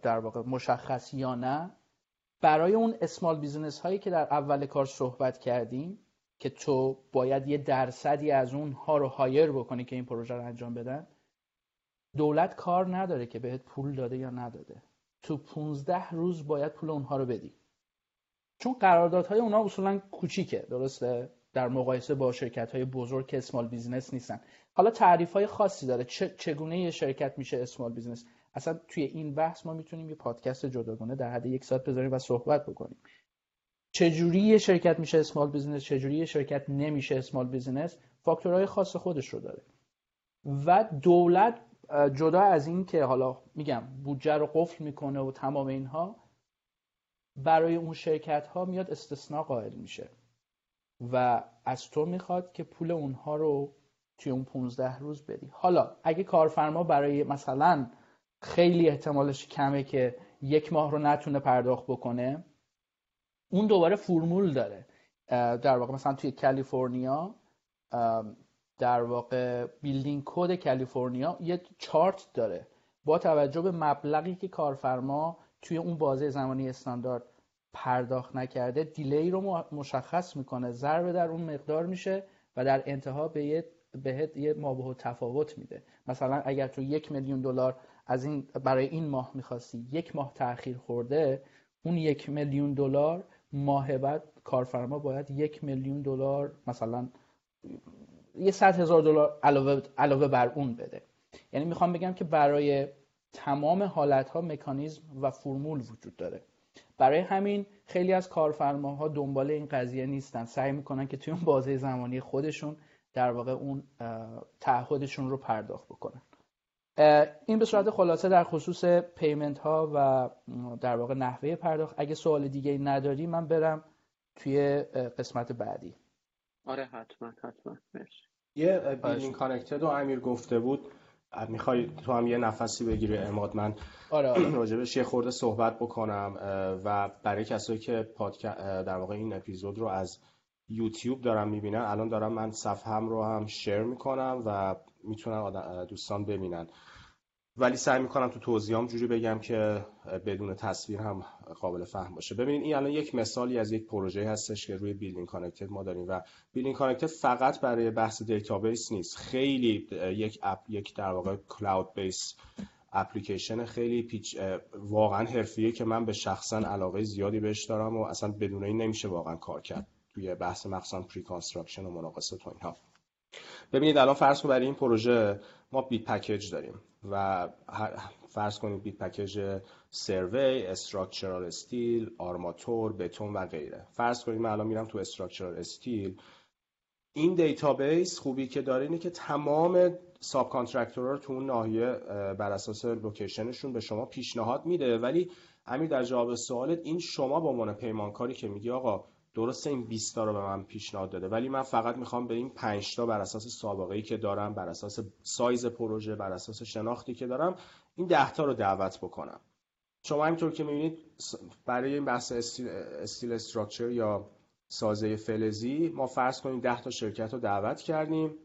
در واقع مشخص یا نه برای اون small business هایی که در اول کار صحبت کردیم که تو باید یه درصدی از اونها رو hire بکنی که این پروژه رو انجام بدن دولت کار نداره که بهت پول داده یا نداده. تو 15 روز باید پول اونها رو بدی. چون قراردادهای اونها اصولا کوچیکه درسته؟ در مقایسه با شرکت های بزرگ که small business نیستن. حالا تعریف های خاصی داره. چگونه یه شرکت میشه small business اصلا توی این بحث ما می‌تونیم یه پادکست جداگانه در حد یک ساعت بذاریم و صحبت بکنیم. چجوری یه شرکت میشه small business چجوری یه شرکت نمیشه small business فاکتورهای خاص خودش رو داره. و دولت جدا از این که حالا میگم بودجه رو قفل می‌کنه و تمام اینها برای اون شرکت ها میاد استثناء قائل میشه. و از تو می‌خواد که پول اونها رو توی اون 15 روز بدی. حالا اگه کارفرما برای مثلا خیلی احتمالش کمه که یک ماه رو نتونه پرداخت بکنه اون دوباره فرمول داره. در واقع مثلا توی کالیفرنیا در واقع بیلدینگ کد کالیفرنیا یه چارت داره با توجه به مبلغی که کارفرما توی اون بازه زمانی استاندارد پرداخت نکرده دیلی رو مشخص می‌کنه ضرب در اون مقدار میشه و در انتها به بهت یه مابه تفاوت میده. مثلا اگر تو یک میلیون دلار از این برای این ماه می‌خواستی یک ماه تاخیر خورده اون یک میلیون دلار ماه بعد کارفرما باید یک میلیون دلار مثلا یه صد هزار دلار علاوه علاوه بر اون بده. یعنی می‌خوام بگم که برای تمام حالت ها مکانیزم و فرمول وجود داره. برای همین خیلی از کارفرماها دنبال این قضیه نیستن. سعی می‌کنن که توی اون بازه زمانی خودشون در واقع اون تعهدشون رو پرداخت بکنن. این به صورت خلاصه در خصوص پیمنت ها و در واقع نحوه پرداخت. اگه سوال دیگه نداری من برم توی قسمت بعدی. آره حتما حتما. مرسی. یه بیلینگ کانکتد و امیر گفته بود می‌خوای تو هم یه نفسی بگیری اماد من آره آره. راجبش یه خورده صحبت بکنم و برای کسایی که در واقع این اپیزود رو از یوتیوب دارم می‌بینن الان دارم من صفحم رو هم شیر می‌کنم و می‌تونن دوستان ببینن. ولی سعی می‌کنم تو توضیحام جوری بگم که بدون تصویر هم قابل فهم باشه. ببینید این الان یک مثالی از یک پروژه هستش که روی BuildingConnected ما داریم و BuildingConnected فقط برای بحث database نیست. خیلی یک app یک در واقع cloud-based application خیلی پیچ واقعا حرفه‌ایه که من به شخصا علاقه زیادی بهش دارم و اصلا بدون این نمیشه واقعا کار کرد توی بحث مخصوصا preconstruction و مناقصه تو اینها. ببینید الان فرض کنید برای این پروژه ما bid package داریم. و فرض کنید bid package survey structural steel آرماتور بتون و غیره. فرض کنید من الان میرم تو structural steel. این database خوبی که داره اینه که تمام subcontractor ها رو تو اون ناحیه بر اساس location شون به شما پیشنهاد میده. ولی همین در جواب سوالت این شما با عنوان پیمانکاری که میگی آقا درسته این 20 تا رو به من پیشنهاد داده ولی من فقط می‌خوام به این 5 تا بر اساس سابقه ای که دارم بر اساس سایز پروژه بر اساس شناختی که دارم این 10 تا رو دعوت بکنم. شما همینطور که می‌بینید برای این بحث استیل, استیل استراکچر یا سازه فلزی ما فرض کنیم 10 تا شرکت رو دعوت کردیم.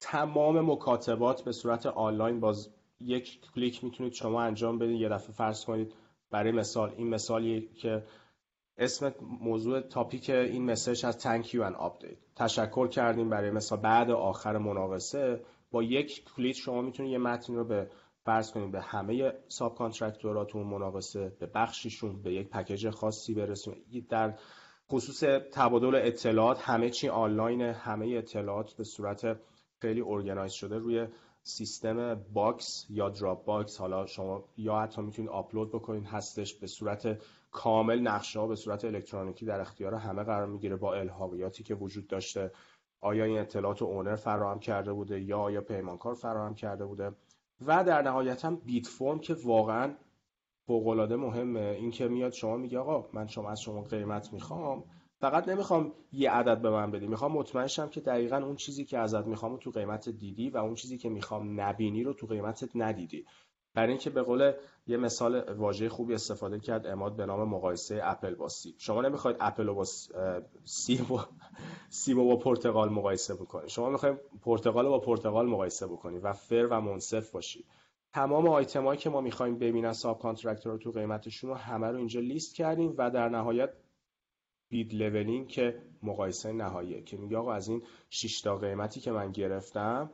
تمام مکاتبات به صورت آنلاین باز یک کلیک می‌تونید شما انجام بدید. یه دفعه فرض کنید برای مثال این مثالی که اسم موضوع تاپیک این مسیج از thank you and update. تشکر کردیم برای مثلا بعد آخر مناقصه. با یک کلیک شما می‌تونید یه متن رو به فرض کنید به همه subcontractor اتون مناقصه به بخشیشون به یک package خاصی برسونید. در خصوص تبادل اطلاعات همه چی آنلاین همه اطلاعات به صورت خیلی organize شده روی سیستم Box یا Dropbox. حالا شما یا حتی می‌تونید آپلود بکنید هستش به صورت کامل نقشه ها به صورت الکترونیکی در اختیار همه قرار می‌گیره با الحاقیاتی که وجود داشته. آیا این اطلاعات اونر فراهم کرده بوده یا آیا پیمانکار فراهم کرده بوده؟ و در نهایت هم بیت فرم که واقعا فوق العاده مهمه. این که میاد شما میگه آقا من شما از شما قیمت می‌خوام فقط نمی‌خوام یه عدد به من بدی. می‌خوام مطمئن شم که دقیقا اون چیزی که ازت می‌خوام تو قیمت دیدی و اون چیزی که می‌خوام نبینی رو تو قیمتت ندیدی. برای اینکه به قول یه مثال واژه خوبی استفاده کرد اماد به نام مقایسه اپل با سیب. شما نمی‌خواید اپل رو با سیب و سیب با پرتقال مقایسه بکنید. شما می‌خواید پرتقال با پرتقال مقایسه بکنید و fair و منصف باشید. تمام آیتمایی که ما می‌خوایم ببینن subcontractor رو تو قیمتشون رو همه رو اینجا لیست کردیم و در نهایت bid leveling که مقایسه نهاییه که میگه آقا از این 6 تا قیمتی که من گرفتم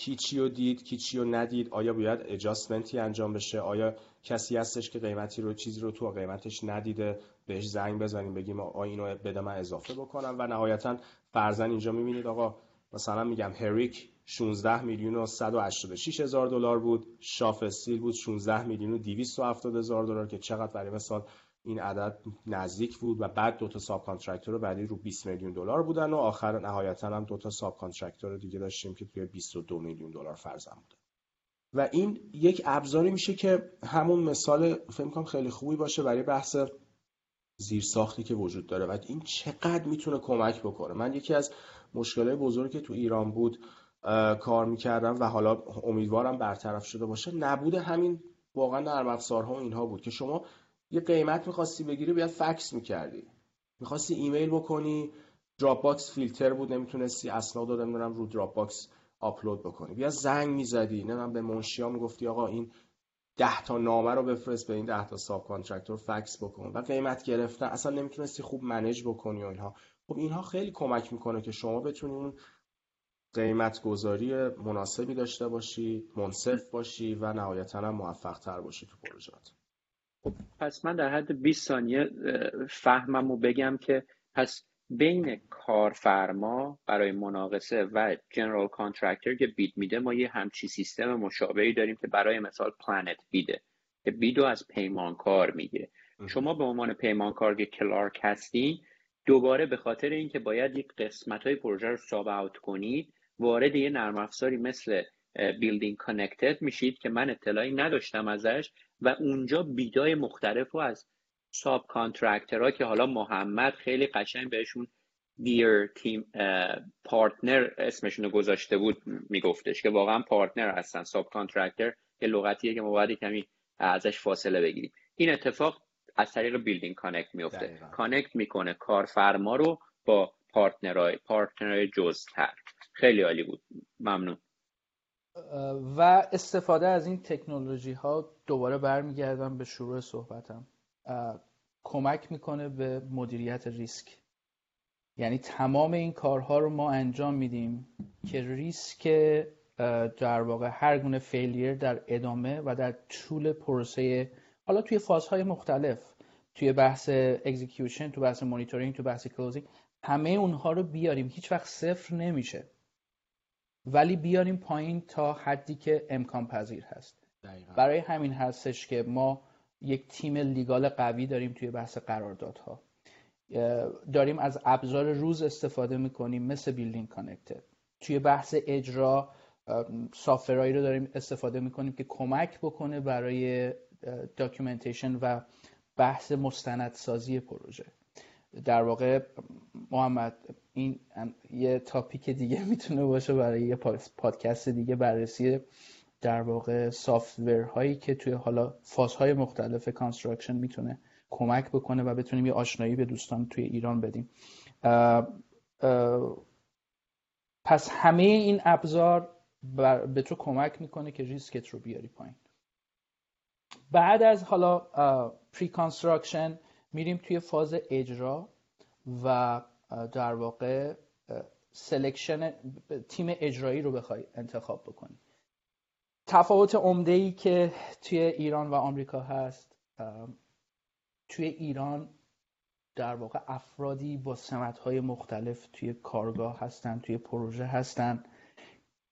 کی چی رو دید کی چی رو ندید آیا باید adjustment ی انجام بشه؟ آیا کسی هستش که قیمتی رو چیزی رو تو قیمتش ندیده بهش زنگ بزنیم بگیم آ اینو بده من اضافه بکنم؟ و نهایتا فرضا اینجا می‌بینید آقا مثلا میگم Herrick 16 میلیون و 186 هزار دلار بود. Schuff Steel بود 16 میلیون و 270 هزار دلار که چقدر برای مثال این عدد نزدیک بود و بعد دو تا subcontractor بعدی رو 20 میلیون دلار بودن و آخر نهایتا هم دو تا subcontractor دیگه داشتیم که توی 22 میلیون دلار فرضا بوده. و این یک ابزاری میشه که همون مثال فکر کنم خیلی خوبی باشه برای بحث زیر ساختی که وجود داره و این چقدر می‌تونه کمک بکنه. من یکی از مشکلات بزرگی که تو ایران بود کار می‌کردم و حالا امیدوارم برطرف شده باشه نبود همین واقعا نرم افزارها اینها بود که شما یه قیمت می‌خواستی بگیری باید فکس می‌کردی. می‌خواستی ایمیل بکنی Dropbox فیلتر بود نمی‌تونستی اسناد رو نمی‌دونم رو Dropbox آپلود بکنی. بیا زنگ می‌زدی من به منشیا می‌گفتی آقا این ده تا نامه رو بفرست به این ده تا subcontractor فکس بکن. و قیمت گرفتن اصلا نمی‌تونستی خوب manage بکنی و اینها. خب اینها خیلی کمک می‌کنه که شما بتونی اون قیمت گذاری مناسبی داشته باشی منصف باشی و نهایتا هم موفق تر باشی تو پروژات خب پس من در حد 20 ثانیه فهمم و بگم که پس بین کارفرما برای مناقصه و general contractor که bid میده ما یه همچی سیستم مشابهی داریم که برای مثال PlanetBids ه که bid و از پیمانکار می‌گیره شما به عنوان پیمانکار که Clark هستی دوباره به خاطر اینکه باید یک قسمت های پروژه رو sub out کنید وارد یه نرم افزاری مثل BuildingConnected میشید که من اطلاعی نداشتم ازش و اونجا bid ای مختلف رو از subcontractor ها که حالا محمد خیلی قشنگ بهشون trade team partner اسمشون رو گذاشته بود میگفتش که واقعا partner هستن ساب کانترکتر که لغتیه که ما باید کمی ازش فاصله بگیریم. این اتفاق از طریق BuildingConnected میفته. connect می‌کنه. کارفرما رو با partner های partner های جزئی‌تر. خیلی عالی بود. ممنون. و استفاده از این تکنولوژی ها دوباره برمیگردم به شروع صحبتم. کمک می‌کنه به مدیریت ریسک. یعنی تمام این کارها رو ما انجام میدیم که ریسک در واقع هر گونه failure در ادامه و در طول پروسه حالا توی فازهای مختلف توی بحث execution تو بحث مونیتورینگ تو بحث closing همه اونها رو بیاریم. هیچ وقت صفر نمیشه. ولی بیاریم پایین تا حدی که امکان پذیر هست. دقیقا. برای همین هستش که ما یک تیم legal قوی داریم توی بحث قراردادها. داریم از ابزار روز استفاده می‌کنیم مثل BuildingConnected توی بحث اجرا software هایی رو داریم استفاده می‌کنیم که کمک بکنه برای documentation و بحث مستندسازی پروژه. در واقع محمد این یه topic دیگه می‌تونه باشه برای یه پادکست دیگه بررسی در واقع software هایی که توی حالا فازهای مختلف construction می‌تونه کمک بکنه و بتونیم یه آشنایی به دوستان توی ایران بدیم. پس همه این ابزار به تو کمک می‌کنه که ریسکت رو بیاری پایین. بعد از حالا pre-construction میریم توی فاز اجرا و در واقع selection تیم اجرایی رو بخوای انتخاب بکنی. تفاوت عمده ای که توی ایران و آمریکا هست توی ایران در واقع افرادی با سمت های مختلف توی کارگاه هستن توی پروژه هستن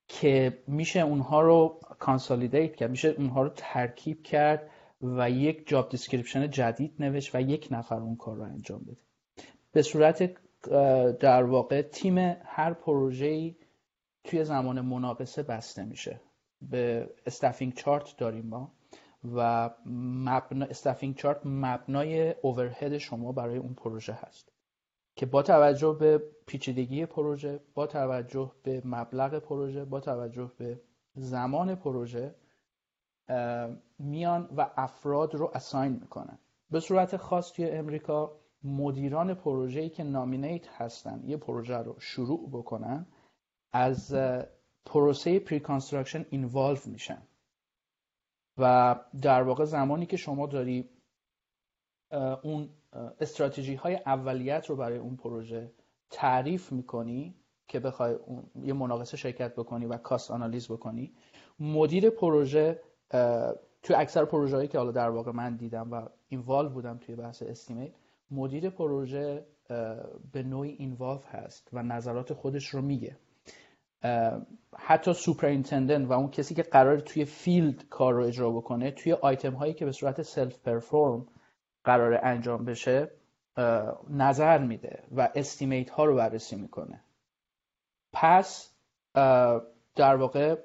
که میشه اونها رو consolidate کرد میشه اونها رو ترکیب کرد و یک job description جدید نوشت و یک نفر اون کار رو انجام بده. به صورت در واقع تیم هر پروژه‌ای توی زمان مناقصه بسته میشه. به استافینگ چارت داریم ما و مبنا استفینگ چارت مبنای اوورهد شما برای اون پروژه هست. که با توجه به پیچیدگی پروژه با توجه به مبلغ پروژه با توجه به زمان پروژه میان و افراد رو اساین می‌کنن. به صورت خاص توی امریکا مدیران پروژه‌ای که nominate هستن یه پروژه رو شروع بکنن از پروسه pre-construction involve میشن. و در واقع زمانی که شما داری اون استراتژی های اولیت رو برای اون پروژه تعریف می‌کنی که بخوای یه مناقصه شرکت بکنی و cost analyze بکنی مدیر پروژه توی اکثر پروژه هایی که حالا در واقع من دیدم و involve بودم توی بحث estimate مدیر پروژه به نوعی involve هست و نظرات خودش رو میگه. حتی superintendent و اون کسی که قرار توی field کار رو اجرا بکنه توی آیتم هایی که به صورت self-perform قرار انجام بشه نظر میده و estimate ها رو بررسی می‌کنه. پس در واقع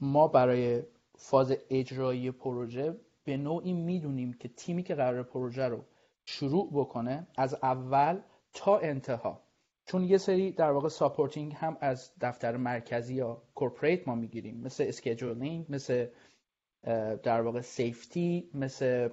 ما برای فاز اجرایی پروژه به نوعی می‌دونیم که تیمی که قرار پروژه رو شروع بکنه از اول تا انتها. چون یه سری در واقع supporting هم از دفتر مرکزی یا corporate ما می‌گیریم. مثل scheduling مثل در واقع safety مثل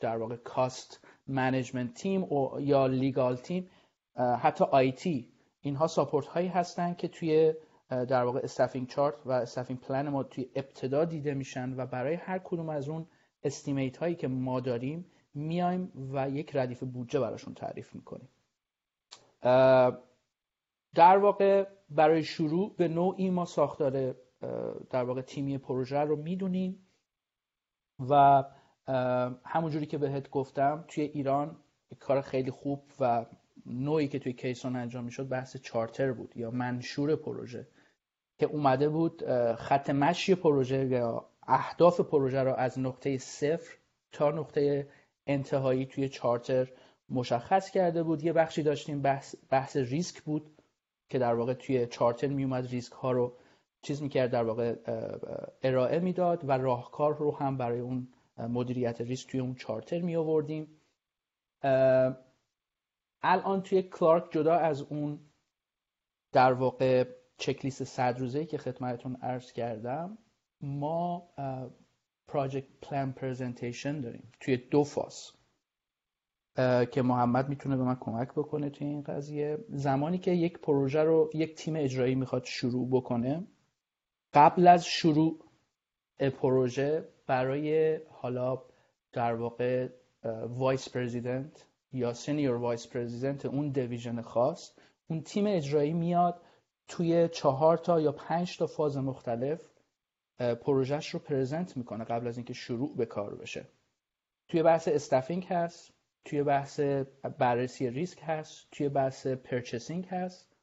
در واقع cost management team یا legal team حتی IT اینها support هایی هستن که توی در واقع staffing chart و staffing plan ما توی ابتدا دیده میشن و برای هر کدوم از اون estimate هایی که ما داریم میایم و یک ردیف بودجه براشون تعریف می‌کنیم. در واقع برای شروع به نوعی ما ساختار در واقع تیمی پروژه رو می‌دونیم و همونجوری که بهت گفتم توی ایران کار خیلی خوب و نوعی که توی کیسون انجام می‌شد بحث چارتر بود یا منشور پروژه. که اومده بود خط مشی پروژه یا اهداف پروژه رو از نقطه صفر تا نقطه انتهایی توی چارتر مشخص کرده بود. یه بخشی داشتیم بحث, بحث ریسک بود که در واقع توی چارتر میومد ریسک ها رو چیز می‌کرد در واقع ارائه می‌داد و راهکار رو هم برای اون مدیریت ریسک توی اون چارتر می آوردیم الان توی کلارک جدا از اون در واقع چکلیست صد روزه که خدمتتون عرض کردم ما پراجکت پلان پرزنتیشن داریم توی دو فاز. که محمد می‌تونه به من کمک بکنه توی این قضیه. زمانی که یک پروژه رو یک تیم اجرایی می‌خواد شروع بکنه قبل از شروع پروژه برای حالا در واقع vice president یا senior vice president اون division خاص اون تیم اجرایی میاد توی چهار تا یا پنج تا فاز مختلف پروژهش رو present می‌کنه قبل از اینکه شروع به کار بشه. توی بحث staffing هست توی بحث بررسی ریسک هست توی بحث purchasing هست.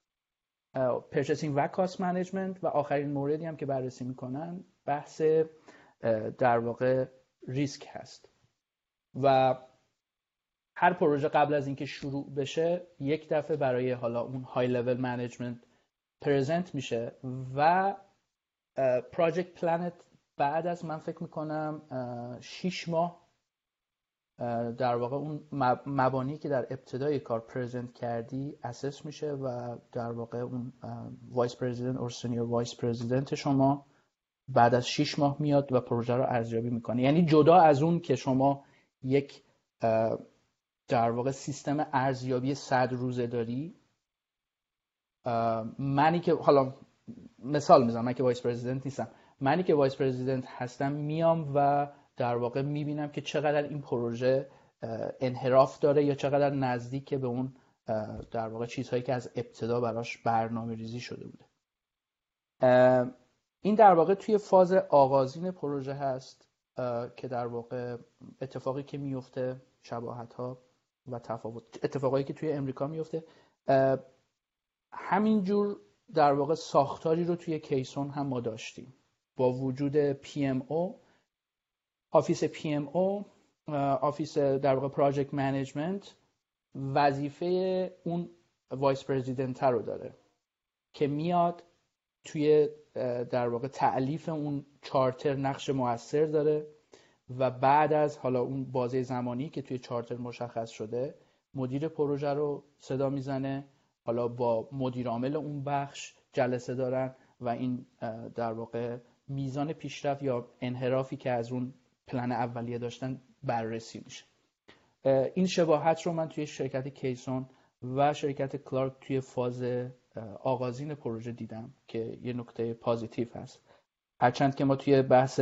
purchasing و cost management و آخرین موردی هم که بررسی می‌کنن بحث در واقع ریسک هست. و هر پروژه قبل از اینکه شروع بشه یک دفعه برای حالا اون high level management present میشه و project plan ت بعد از من فکر می‌کنم 6 ماه در واقع اون مبانی که در ابتدای کار present کردی assess میشه و در واقع اون vice president or senior vice president شما بعد از 6 ماه میاد و پروژه رو ارزیابی می‌کنه یعنی جدا از اون که شما یک در واقع سیستم ارزیابی صد روزه داری منی که حالا مثال می‌زنم من که vice president نیستم. منی که vice president هستم میام و در واقع می‌بینم که چقدر این پروژه انحراف داره یا چقدر نزدیک به اون در واقع چیزهایی که از ابتدا براش برنامه ریزی شده بوده. این در واقع توی فاز آغازین پروژه هست که در واقع اتفاقی که میفته شباهت ها و تفاوت اتفاقایی که توی امریکا میفته. همینجور در واقع ساختاری رو توی کیسون هم ما داشتیم. با وجود PMO office PMO office در واقع project management وظیفه اون vice president رو داره که میاد توی در واقع تألیف اون چارتر نقش موثر داره و بعد از حالا اون بازه زمانی که توی چارتر مشخص شده مدیر پروژه رو صدا می‌زنه حالا با مدیر عامل اون بخش جلسه دارن و این در واقع میزان پیشرفت یا انحرافی که از اون پلن اولیه داشتن بررسی میشه. این شباهت رو من توی شرکت کیسون و شرکت کلارک توی فاز آغازین پروژه دیدم که یه نکته positive هست. هرچند که ما توی بحث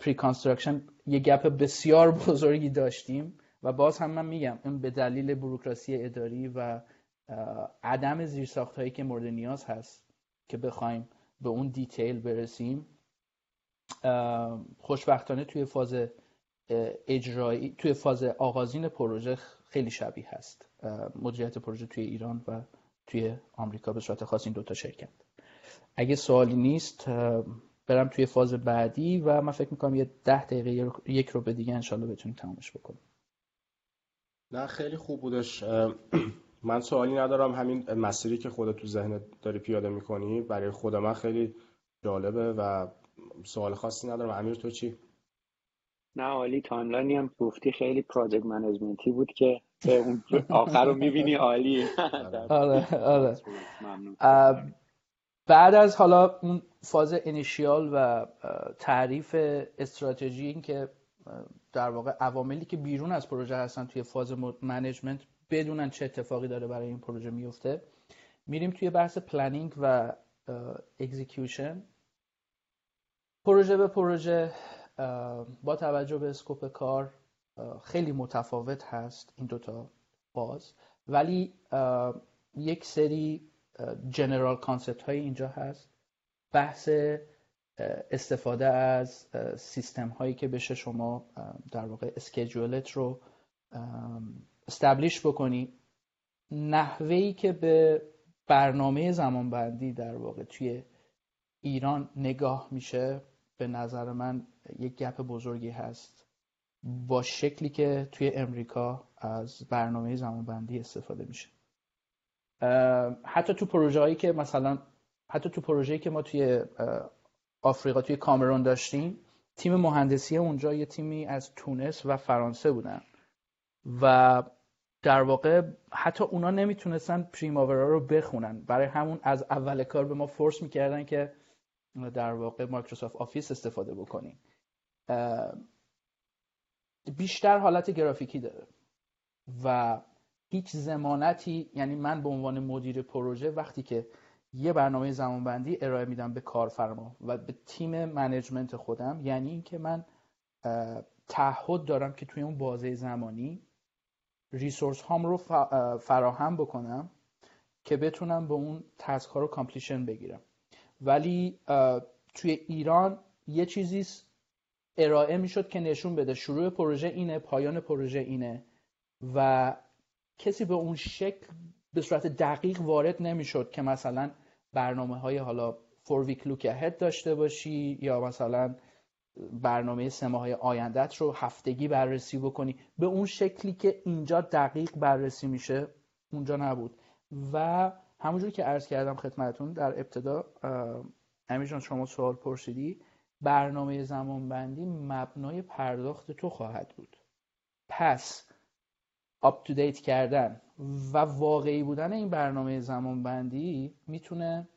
pre-construction یه gap بسیار بزرگی داشتیم و باز هم من میگم این به دلیل بروکراسی اداری و عدم زیرساخت هایی که مورد نیاز هست که بخوایم به اون دیتیل برسیم خوشبختانه توی فاز اجرایی توی فاز آغازین پروژه خیلی شبیه هست. مدیریت پروژه توی ایران و توی آمریکا به صورت خاص این دوتا شرکت. اگه سوالی نیست برم توی فاز بعدی و من فکر می‌کنم یه ده دقیقه یک رو به دیگه انشالله بتونیم تمامش بکنیم. نه خیلی خوب بودش. من سوالی ندارم. همین مسیری که خودت تو ذهنت داری پیاده می‌کنی برای خود من خیلی جالبه و سوال خاصی ندارم. امیر تو چی؟ نه عالی. timeline ی هم گفتی خیلی project management ی بود که اون آخر رو می‌بینی عالی. آره. آره بعد از حالا اون فاز initial و تعریف استراتژی این که در واقع عواملی که بیرون از پروژه هستن توی فاز management بدونن چه اتفاقی داره برای این پروژه میفته. میریم توی بحث planning و execution پروژه به پروژه با توجه به scope کار خیلی متفاوت هست این دوتا باز. ولی یک سری general concept های اینجا هست. بحث استفاده از سیستم هایی که بشه شما در واقع اسکیجولت رو استبلیش بکنی نحوهی که به برنامه زمانبندی در واقع توی ایران نگاه میشه به نظر من یک گپ بزرگی هست با شکلی که توی امریکا از برنامه زمانبندی استفاده میشه. حتی تو پروژه هایی که مثلا حتی تو پروژه‌ای که ما توی آفریقا توی کامرون داشتیم تیم مهندسی اونجا یه تیمی از تونس و فرانسه بودن. و در واقع حتی اونا نمی‌تونستن پریماورا رو بخونن. برای همون از اول کار به ما force می‌کردن که در واقع مایکروسافت آفیس استفاده بکنیم. بیشتر حالت گرافیکی داره و هیچ ضمانتی یعنی من به عنوان مدیر پروژه وقتی که یه برنامه زمانبندی ارائه میدم به کارفرما و به تیم management خودم یعنی اینکه من تعهد دارم که توی اون بازه زمانی resource هام رو فراهم بکنم که بتونم به اون task ها رو completion بگیرم. ولی توی ایران یه چیزی ارائه می‌شد که نشون بده. شروع پروژه اینه پایان پروژه اینه و کسی به اون شکل به صورت دقیق وارد نمی‌شد که مثلا برنامه های حالا فور ویک لوک داشته باشی یا مثلا برنامه سه ماه آیندت رو هفتگی بررسی بکنی. به اون شکلی که اینجا دقیق بررسی میشه اونجا نبود. و همونجور که عرض کردم خدمتون در ابتدا امیر شما سوال پرسیدی برنامه زمانبندی مبنای پرداخت تو خواهد بود. پس up کردن و واقعی بودن این برنامه زمانبندی می‌تونه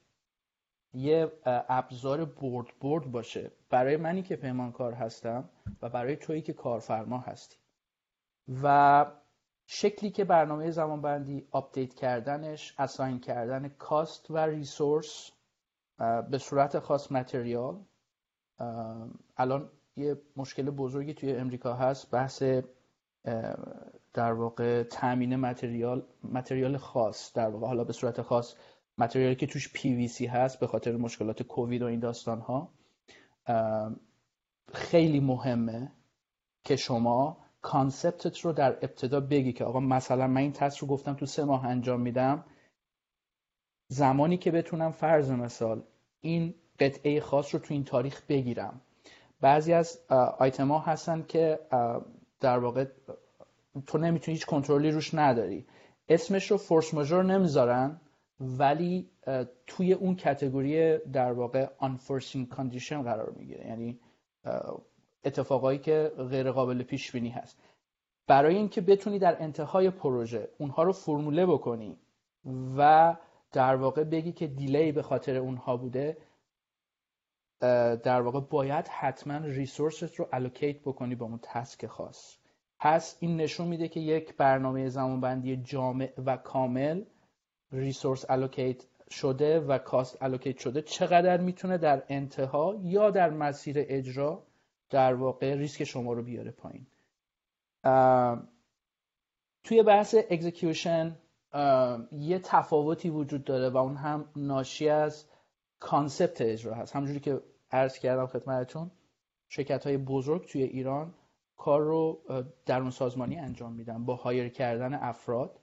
یه ابزار برد برد باشه. برای منی که پیمانکار هستم و برای تویی که کارفرما هستی. و شکلی که برنامه زمانبندی update کردنش assign کردن cost و resource به صورت خاص material الان یه مشکل بزرگی توی امریکا هست. بحث در واقع تامین material material خاص. در واقع حالا به صورت خاص material ی که توش پی وی سی هست به خاطر مشکلات کووید و این داستان ها خیلی مهمه که شما concept ت رو در ابتدا بگی که آقا مثلا من این task رو گفتم تو سه ماه انجام میدم. زمانی که بتونم فرض مثال این قطعه خاص رو تو این تاریخ بگیرم. بعضی از آیتم ها هستن که در واقع تو نمی‌تونی هیچ کنترلی روش نداری. اسمش رو فورس ماژور نمی‌ذارن. ولی توی اون کتگوری در واقع unforeseen condition قرار می‌گیره. یعنی اتفاقایی که غیر قابل پیش بینی هست. برای اینکه بتونی در انتهای پروژه اونها رو فرموله بکنی و در واقع بگی که delay به خاطر اونها بوده در واقع باید حتما resource ت رو allocate بکنی به اون task خاص. پس این نشون میده که یک برنامه زمانبندی جامع و کامل resource allocate شده و cost allocate شده چقدر می‌تونه در انتها یا در مسیر اجرا در واقع ریسک شما رو بیاره پایین. توی بحث execution یه تفاوتی وجود داره و اون هم ناشی از concept اجرا هست. همونجوری که عرض کردم خدمتتون شرکت های بزرگ توی ایران کار رو درون سازمانی انجام میدن با hire کردن افراد.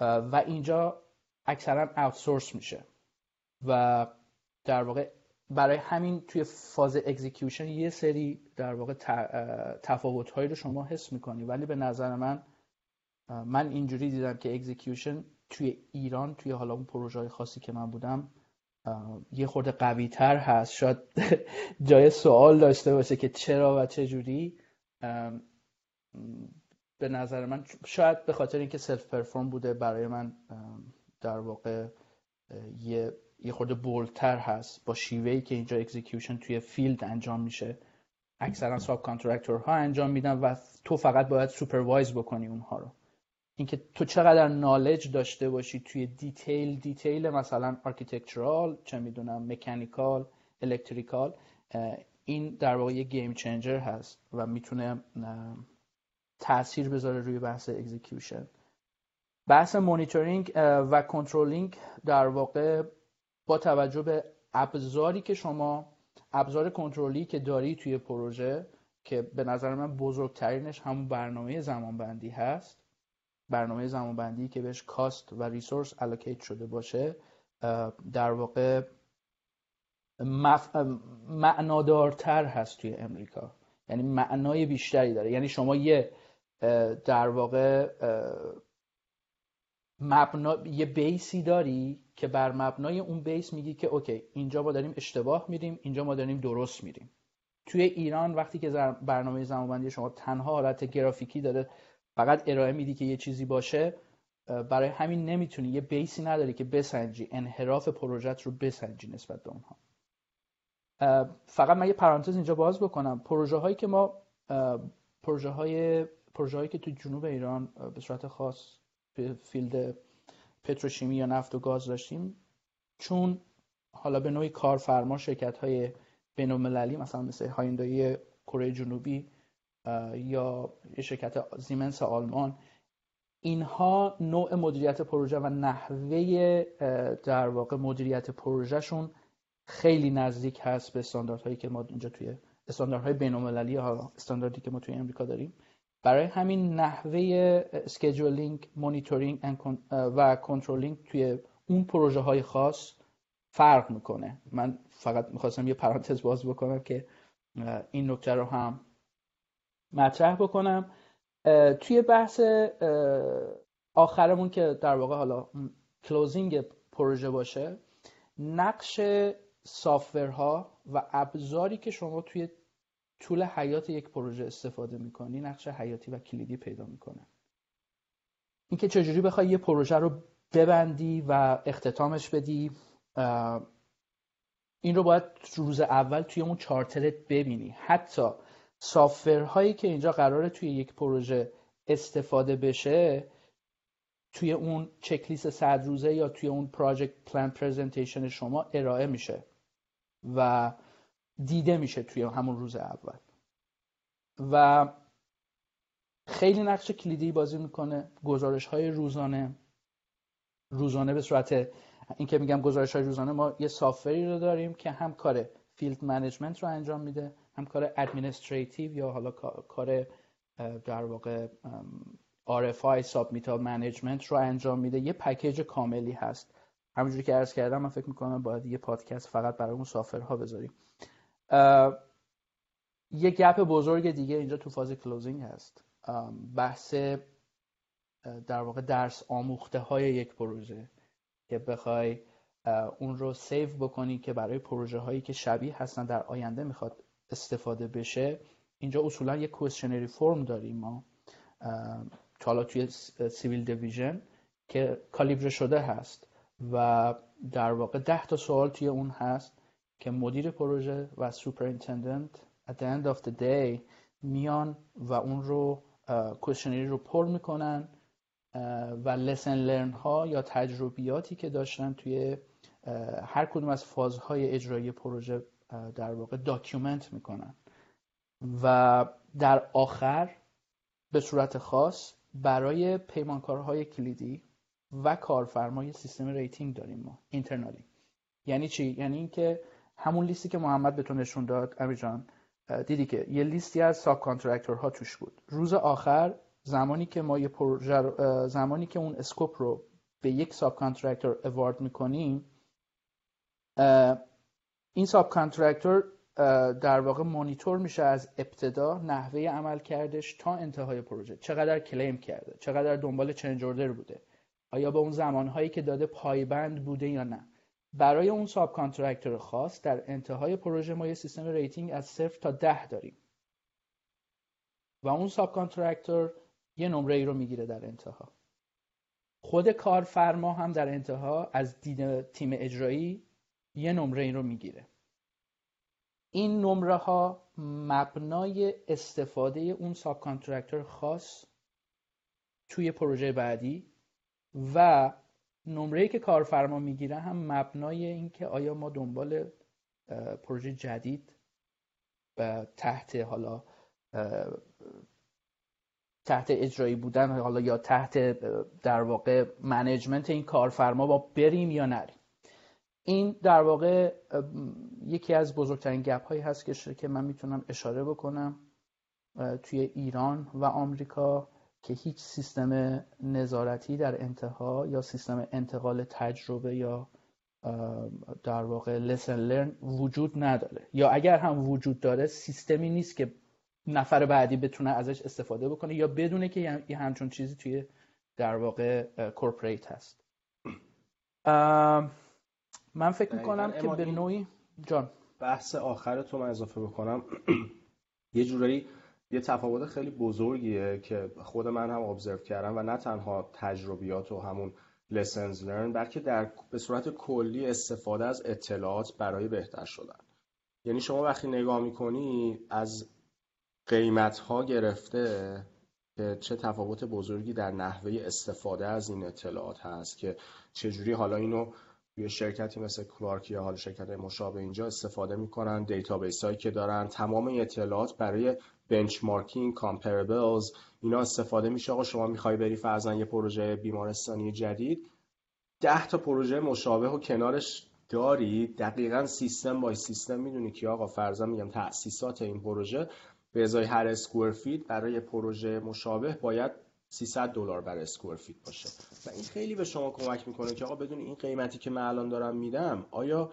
و اینجا اکثرا outsource میشه. و در واقع برای همین توی فاز execution یه سری در واقع تفاوت هایی رو شما حس می‌کنی. ولی به نظر من من اینجوری دیدم که execution توی ایران توی حالا اون پروژه خاصی که من بودم یه خورده قوی تر هست. شاید جای سوال داشته باشه که چرا و چه جوری. به نظر من شاید به خاطر اینکه self-perform بوده برای من در واقع یه یه خورده bold تر هست با شیوه‌ای که اینجا execution توی field انجام میشه. اکثرا sub ها انجام میدن و تو فقط باید supervise بکنی اونها رو. اینکه تو چقدر knowledge داشته باشی توی detail detail مثلا architectural چه می‌دونم mechanical electrical این در واقع یه game changer هست و می‌تونه تاثیر بذاره روی بحث execution بحث مونیتورینگ و controlling در واقع با توجه به ابزاری که شما ابزار کنترلی که داری توی پروژه که به نظر من بزرگترینش همون برنامه زمانبندی هست. برنامه زمانبندی که بهش کاست و ریسورس الوکیت شده باشه در واقع مف... معنادارتر هست توی امریکا. یعنی معنای بیشتری داره. یعنی شما یه در واقع مبنا یه بیسی داری که بر مبنای اون بیس میگی که اوکی اینجا ما داریم اشتباه میریم اینجا ما داریم درست میریم. توی ایران وقتی که برنامه زمانبندی شما تنها حالت گرافیکی داره فقط ارائه میدی که یه چیزی باشه برای همین نمی‌تونی یه بیسی نداری که بسنجی انحراف پروژت رو بسنجی نسبت به اونها. فقط من یه پرانتز اینجا باز بکنم. پروژه هایی که ما پروژه های پروژه هایی که تو جنوب ایران به صورت خاص field پتروشیمی یا نفت و گاز داشتیم. چون حالا به نوعی کارفرما شرکت های بینالمللی مثلا مثل هایندای کره جنوبی یا شرکت زیمنس آلمان اینها نوع مدیریت پروژه و نحوه در واقع مدیریت پروژهشون خیلی نزدیک هست به استانداردهایی که ما اینجا توی استانداردهای بین‌المللی یا استانداردی که ما توی امریکا داریم. برای همین نحوه scheduling monitoring و controlling توی اون پروژه های خاص فرق می‌کنه. من فقط می‌خواستم یه پرانتز باز بکنم که این نکته رو هم مطرح بکنم. توی بحث آخرمون که در واقع حالا closing پروژه باشه نقش سافتورها و ابزاری که شما توی طول حیات یک پروژه استفاده می‌کنی نقش حیاتی و کلیدی پیدا می‌کنه. اینکه چجوری بخوای یه پروژه رو ببندی و اختتامش بدی این رو باید روز اول توی اون چارترت ببینی. حتی هایی که اینجا قراره توی یک پروژه استفاده بشه توی اون چکلیست صد روزه یا توی اون project plan presentation شما ارائه میشه. و دیده میشه توی همون روز اول. و خیلی نقش کلیدی بازی می‌کنه گزارش های روزانه. روزانه به صورت این که میگم گزارش های روزانه ما یه software ی رو داریم که هم کار field management رو انجام میده هم کار administrative یا حالا کار در واقع RFI submittal management رو انجام میده. یه پکیج کاملی هست. همونجوری که عرض کردم من فکر می‌کنم باید یه پادکست فقط برای اون software ها بذاریم. یه gap بزرگ دیگه اینجا تو فاز closing هست. بحث در واقع درس آموخته های یک پروژه که بخوای اون رو save بکنی که برای پروژه هایی که شبیه هستن در آینده می‌خواد استفاده بشه. اینجا اصولا یک questionnaire form داریم ما حالا توی civil division که کالیبره شده هست و در واقع ده تا سوال توی اون هست. که مدیر پروژه و superintendent at the end of the day میان و اون رو questionnaire رو پر می‌کنن و lesson learned ها یا تجربیاتی که داشتن توی هر کدوم از فازهای اجرایی پروژه در واقع document می‌کنن. و در آخر به صورت خاص برای پیمانکارهای کلیدی و کارفرمای سیستم rating داریم ما internally یعنی چی؟ یعنی اینکه همون لیستی که محمد به تو نشون داد امیر جان دیدی که یه لیستی از sub ها توش بود. روز آخر زمانی که ما یه پروژه زمانی که اون scope رو به یک subcontractor award می‌کنیم این subcontractor در واقع مانیتور میشه از ابتدا نحوه عمل کردش تا انتهای پروژه. چقدر claim کرده چقدر دنبال change بوده. آیا به اون زمانهایی که داده پایبند بوده یا نه؟ برای اون subcontractor خاص در انتهای پروژه ما یه سیستم rating از صفر تا ده داریم. و اون subcontractor یه نمره ای رو می‌گیره در انتها. خود کارفرما هم در انتها از دید تیم اجرایی یه نمره ای رو می‌گیره. این نمره ها مبنای استفاده اون subcontractor خاص توی پروژه بعدی و نمره که کارفرما می‌گیره هم مبنای اینکه آیا ما دنبال پروژه جدید و تحت حالا تحت اجرایی بودن حالا یا تحت در واقع منیجمنت این کارفرما با بریم یا نریم. این در واقع یکی از بزرگترین گپ هایی هست که من می‌تونم اشاره بکنم توی ایران و آمریکا. که هیچ سیستم نظارتی در انتها یا سیستم انتقال تجربه یا در واقع لسن لرن وجود نداره. یا اگر هم وجود داره سیستمی نیست که نفر بعدی بتونه ازش استفاده بکنه یا بدونه که یه همچون چیزی توی در واقع کورپریت هست. من فکر می‌کنم که به نوعی جان. بحث آخر تو من اضافه بکنم. یه جورایی یه تفاوت خیلی بزرگیه که خود من هم ابزرو کردم و نه تنها تجربیات و همون lessons learned بلکه در به صورت کلی استفاده از اطلاعات برای بهتر شدن. یعنی شما وقتی نگاه می‌کنی از قیمت ها گرفته که چه تفاوت بزرگی در نحوه استفاده از این اطلاعات هست که چجوری حالا اینو توی شرکتی مثل کلارک یا حالا شرکت مشابه اینجا استفاده می‌کنن database هایی که دارن تمام اطلاعات برای benchmarking comparables اینا استفاده میشه. آقا شما می‌خوای بری فرضاً یه پروژه بیمارستانی جدید ده تا پروژه مشابه و کنارش داری. دقیقا system by system می‌دونی که آقا فرضاً میگم تأسیسات این پروژه به ازای هر square feet برای پروژه مشابه باید 300 دلار برای square feet باشه. و این خیلی به شما کمک می‌کنه که آقا بدون این قیمتی که من الان دارم میدم آیا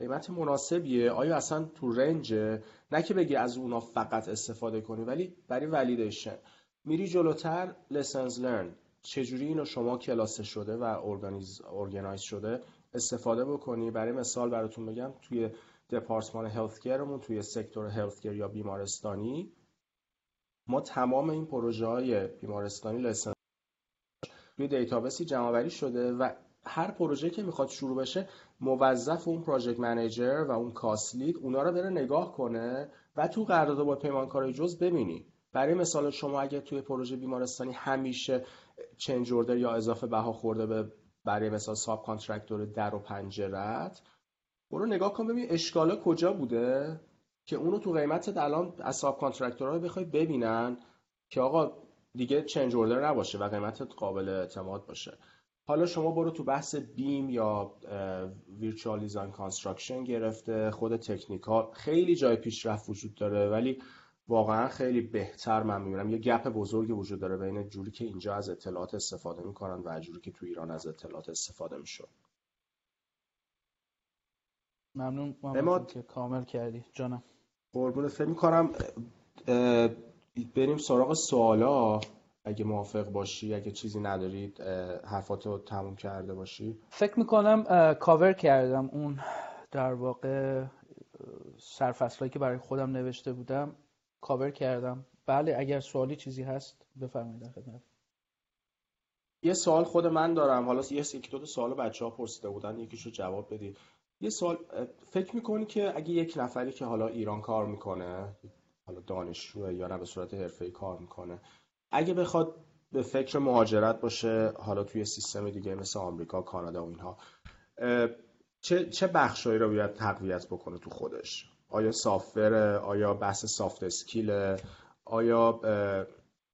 قیمت مناسبیه؟ آیا اصلا تو range ه؟ نه که بگی از اونا فقط استفاده کنی ولی برای validation میری جلوتر lessons learned چجوری اینو شما کلاسه شده و organize شده استفاده بکنی؟ برای مثال براتون بگم توی دپارتمان health توی sector health یا بیمارستانی ما تمام این پروژه های بیمارستانی lesson توی database ی جمع شده و هر پروژه که می‌خواد شروع بشه موظف اون project manager و اون cost lead اونا رو بره نگاه کنه و تو قرارداد با پیمانکارای جز ببینی. برای مثال شما اگه توی پروژه بیمارستانی همیشه change order یا اضافه بها خورده به برای مثال subcontractor در و پنجرت برو نگاه کن ببین اشکالا کجا بوده که اونو تو قیمت الان از subcontractor ها بخوای ببینن که آقا دیگه change order نباشه و قیمتت قابل اعتماد باشه. حالا شما برو تو بحث BIM یا virtual design construction گرفته خود technical خیلی جای پیشرفت وجود داره ولی واقعا خیلی بهتر من می‌بینم. یه gap بزرگی وجود داره بین جوری که اینجا از اطلاعات استفاده می‌کنن و جوری که تو ایران از اطلاعات استفاده میشه. ممنون محمد که کامل کردی. جانم. قربون فکر می‌کنم بریم سراغ سوالا. اگه موافق باشی اگه چیزی ندارید حرفاتو تموم کرده باشی. فکر می‌کنم کاور کردم اون در واقع سرفصلایی که برای خودم نوشته بودم کاور کردم. بله اگر سوالی چیزی هست بفرمایید خدمت. یه سوال خود من دارم. حالا یه یکی دو سوال بچه ها پرسیده بودن یکیشو جواب بدید. یه سوال فکر می‌کنی که اگه یک نفری که حالا ایران کار می‌کنه حالا دانشجو یا نه به صورت حرفه‌ای کار می‌کنه اگه بخواد به فکر مهاجرت باشه حالا توی سیستم دیگه مثل آمریکا کانادا و اینها چه چه بخشایی رو باید تقویت بکنه تو خودش؟ آیا software آیا بحث soft skill آیا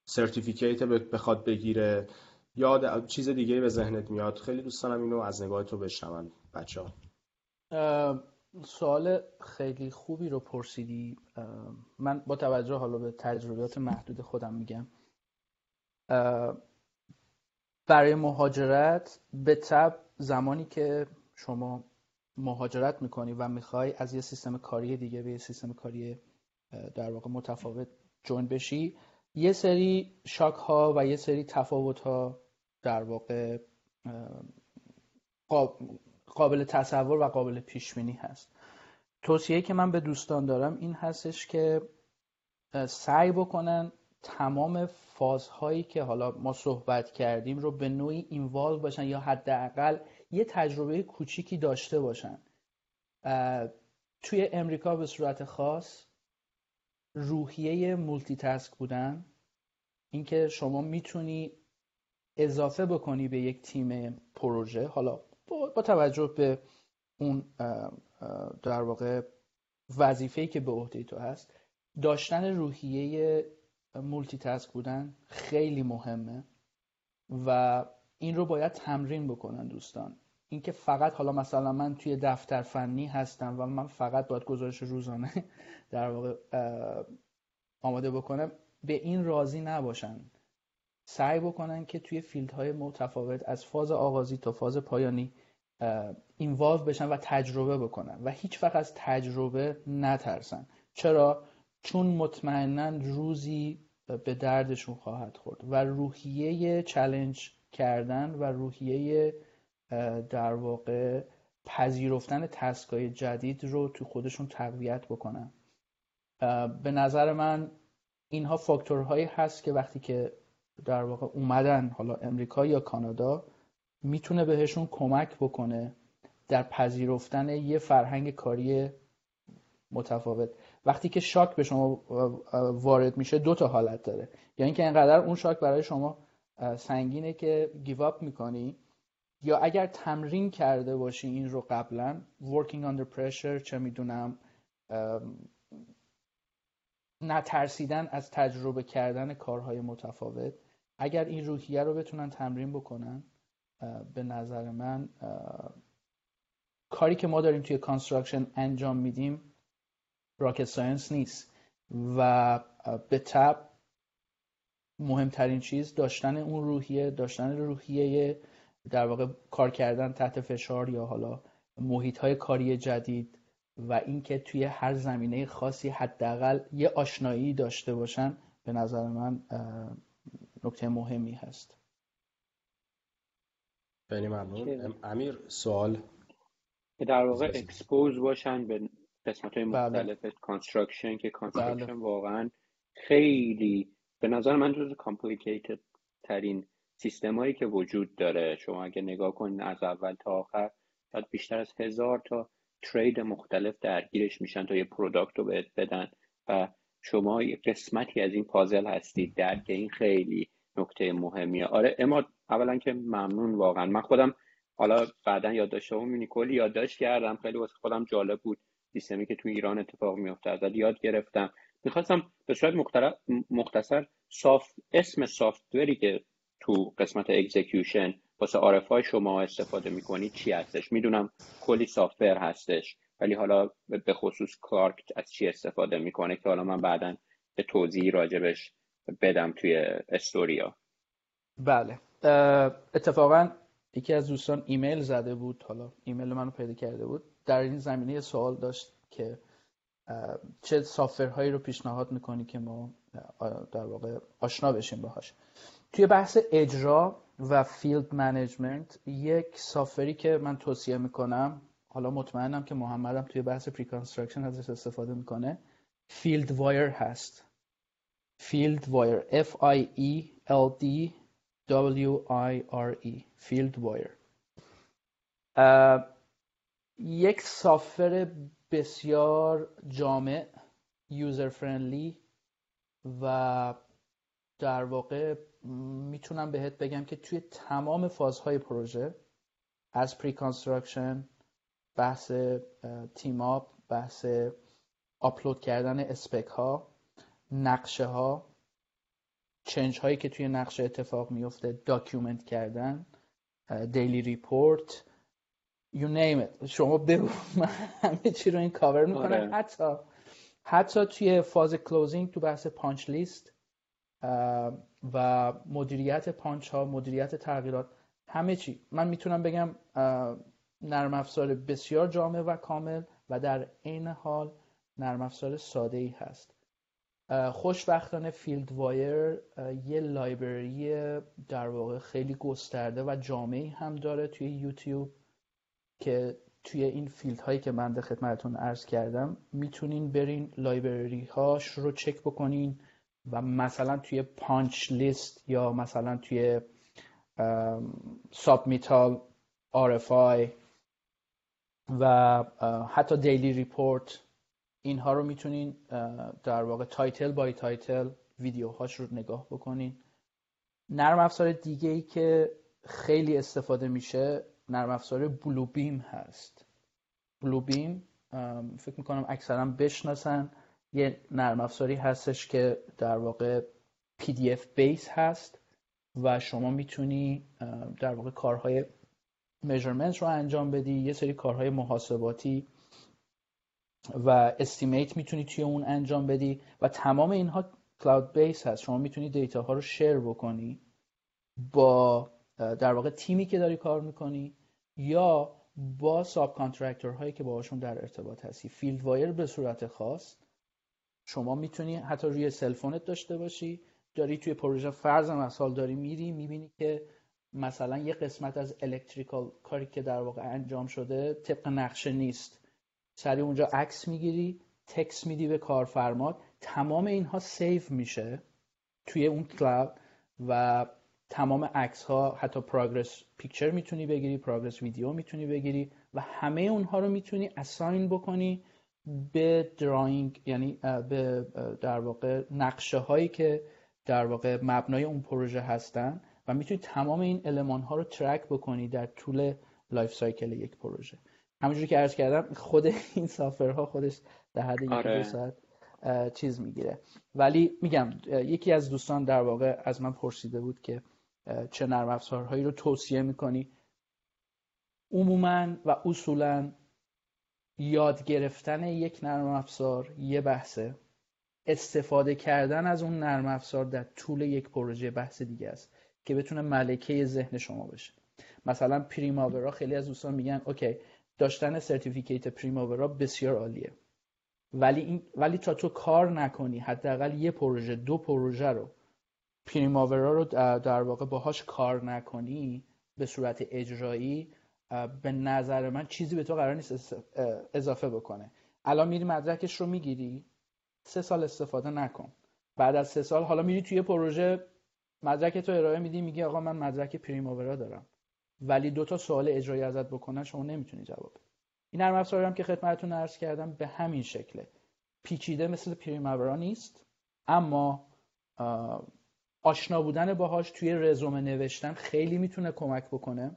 certificate بخواد بگیره؟ یا چیز دیگه به ذهنت میاد؟ خیلی دوست دارم اینو از نگاه تو بشنون بچه ها سوال خیلی خوبی رو پرسیدی. من با توجه حالا به تجربیات محدود خودم میگم. برای مهاجرت به تب زمانی که شما مهاجرت می‌کنی و می‌خوای از یه سیستم کاری دیگه به یه سیستم کاری در واقع متفاوت جوین بشی یه سری شاک ها و یه سری تفاوت ها در واقع قابل تصور و قابل پیش بینی هست. توصیه که من به دوستان دارم این هستش که سعی بکنن تمام فازهایی که حالا ما صحبت کردیم رو به نوعی اینوالو باشن یا حداقل یه تجربه کوچیکی داشته باشن. توی امریکا به صورت خاص روحیه مولتی تاسک بودن. اینکه شما می‌تونی اضافه بکنی به یک تیم پروژه حالا با توجه به اون در واقع وظیفه‌ای که به عهده تو هست داشتن روحیه مولتی تاسک بودن خیلی مهمه و این رو باید تمرین بکنن دوستان. اینکه فقط حالا مثلا من توی دفتر فنی هستم و من فقط باید گزارش روزانه در واقع آماده بکنم به این راضی نباشن. سعی بکنن که توی field های متفاوت از فاز آغازی تا فاز پایانی involve بشن و تجربه بکنن و هیچ وقت از تجربه نترسن. چرا؟ چون مطمئنا روزی به دردشون خواهد خورد. و روحیه challenge کردن و روحیه در واقع پذیرفتن task ای جدید رو تو خودشون تقویت بکنن. به نظر من اینها فاکتورهایی هست که وقتی که در واقع اومدن حالا امریکا یا کانادا می‌تونه بهشون کمک بکنه در پذیرفتن یه فرهنگ کاری متفاوت. وقتی که شاک به شما وارد میشه دو تا حالت داره. یا یعنی اینکه انقدر اون شاک برای شما سنگینه که گیو اپ می‌کنی یا اگر تمرین کرده باشی این رو قبلا working under pressure چه می‌دونم نترسیدن از تجربه کردن کارهای متفاوت اگر این روحیه رو بتونن تمرین بکنن به نظر من کاری که ما داریم توی construction انجام میدیم rocket science نیست. و به طبع مهمترین چیز داشتن اون روحیه داشتن روحیه در واقع کار کردن تحت فشار یا حالا محیط های کاری جدید و اینکه توی هر زمینه خاصی حداقل یه آشنایی داشته باشن به نظر من نکته مهمی هست. خیلی ممنون. امیر سوال؟ در واقع expose باشن به قسمت های بله. مختلف construction که construction بله. واقعا خیلی به نظر من جز complicated ترین سیستمایی که وجود داره. شما اگه نگاه کنین از اول تا آخر شاید بیشتر از هزار تا trade مختلف درگیرش میشن تا یه product رو بهت بدن. و شما یه قسمتی از این پازل هستید. درک این خیلی نکته مهمیه. آره اما اولا که ممنون واقعا. من خودم حالا بعدا یادداشت می‌بینی کلی یادداشت کردم. خیلی واسه خودم جالب بود. سیستمی که تو ایران اتفاق میفته از یاد گرفتم. می‌خواستم به صورت مختصر صاف اسم software ی که تو قسمت execution واسه آرف شما استفاده می‌کنید چی هستش؟ می‌دونم کلی software هستش ولی حالا به خصوص Clark از چی استفاده می‌کنه که حالا من بعدا یه توضیحی راجبش بدم توی استوریا بله. اتفاقا یکی از دوستان ایمیل زده بود حالا ایمیل منو پیدا کرده بود. در این زمینه سوال داشت که چه هایی رو پیشنهاد می‌کنی که ما در واقع آشنا بشیم باهاش؟ توی بحث اجرا و field management یک software ی که من توصیه می‌کنم حالا مطمئنم که محمدم توی بحث pre ازش استفاده می‌کنه Fieldwire هست. Fieldwire F I E L D W I R E. Fieldwire یک software بسیار جامع user friendly و در واقع می‌تونم بهت بگم که توی تمام فازهای پروژه از pre-construction بحث team up بحث آپلود کردن spec ها نقشه ها change هایی که توی نقشه اتفاق میفته document کردن daily report you name it. شما بگو. من همه چی رو این کاور می‌کنم. آره. حتی حتی توی فاز closing تو بحث punch list و مدیریت پانچ ها مدیریت تغییرات همه چی. من می‌تونم بگم نرم افزار بسیار جامع و کامل و در عین حال نرم افزار ساده ای هست خوشبختانه Fieldwire یه library در واقع خیلی گسترده و جامعی هم داره توی یوتیوب که توی این field هایی که من خدمتتون عرض کردم می‌تونین برین library هاش رو چک بکنین و مثلا توی punch list یا مثلا توی submittal RFI و حتی daily report اینها رو می‌تونین در واقع title by title ویدیوهاش رو نگاه بکنین. نرم افزار دیگه ای که خیلی استفاده میشه نرم افزار بلو بیم هست. بلو بیم فکر می‌کنم اکثرا بشناسن. یه نرم افزاری هستش که در واقع PDF بیس هست و شما می‌تونی در واقع کارهای میجرمنت رو انجام بدی یه سری کارهای محاسباتی و استیمیت می‌تونی توی اون انجام بدی و تمام اینها cloud base هست. شما می‌تونی data ها رو share بکنی با در واقع تیمی که داری کار می‌کنی. یا با subcontractor هایی که باهاشون در ارتباط هستی. Fieldwire به صورت خاص. شما می‌تونی حتی روی cell phone ت داشته باشی. داری توی پروژه فرض مثال داری میری می‌بینی که مثلا یه قسمت از electrical کاری که در واقع انجام شده طبق نقشه نیست. سریع اونجا عکس می‌گیری تکس میدی به کارفرمات تمام اینها save میشه توی اون cloud و تمام عکس ها حتی progress picture می‌تونی بگیری progress video می‌تونی بگیری و همه اونها رو می‌تونی assign بکنی به drawing یعنی به در واقع نقشه هایی که در واقع مبنای اون پروژه هستن و می‌تونی تمام این المان ها رو track بکنی در طول life cycle یک پروژه همونجوری که عرض کردم خود این ها خودش در حد یک آره. دو ساعت چیز می‌گیره ولی میگم یکی از دوستان در واقع از من پرسیده بود که چه نرم افزارهایی رو توصیه می‌کنی. عموما و اصولا یاد گرفتن یک نرم افزار یه بحثه. استفاده کردن از اون نرم افزار در طول یک پروژه بحث دیگه است که بتونه ملکه ذهن شما بشه مثلا Primavera خیلی از دوستان میگن okay داشتن certificate Primavera بسیار عالیه. ولی این ولی تا تو کار نکنی حداقل یه پروژه دو پروژه رو Primavera رو در واقع باهاش کار نکنی به صورت اجرایی به نظر من چیزی به تو قرار نیست اضافه بکنه. الان میری مدرکش رو می‌گیری سه سال استفاده نکن. بعد از سه سال حالا میری توی پروژه مدرک تو ارائه میدی میگی آقا من مدرک Primavera دارم. ولی دو تا سوال اجرایی ازت بکنن شما نمی‌تونی جواب بدی. این نرم افزاری هم که خدمتتون عرض کردم به همین شکله. پیچیده مثل Primavera نیست اما آشنا بودن باهاش توی رزومه نوشتن خیلی می‌تونه کمک بکنه.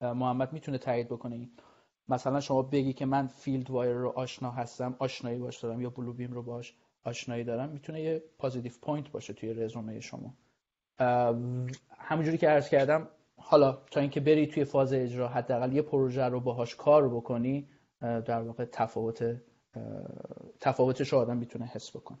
محمد می‌تونه تایید بکنه این. مثلا شما بگی که من Fieldwire رو آشنا هستم آشنایی باش دارم یا Bluebeam رو باش آشنایی دارم می‌تونه یه positive point باشه توی رزومه شما. همونجوری که عرض کردم حالا تا اینکه بری توی فاز اجرا حداقل یه پروژه رو باهاش کار بکنی در واقع تفاوت تفاوتش رو آدم می‌تونه حس بکنه.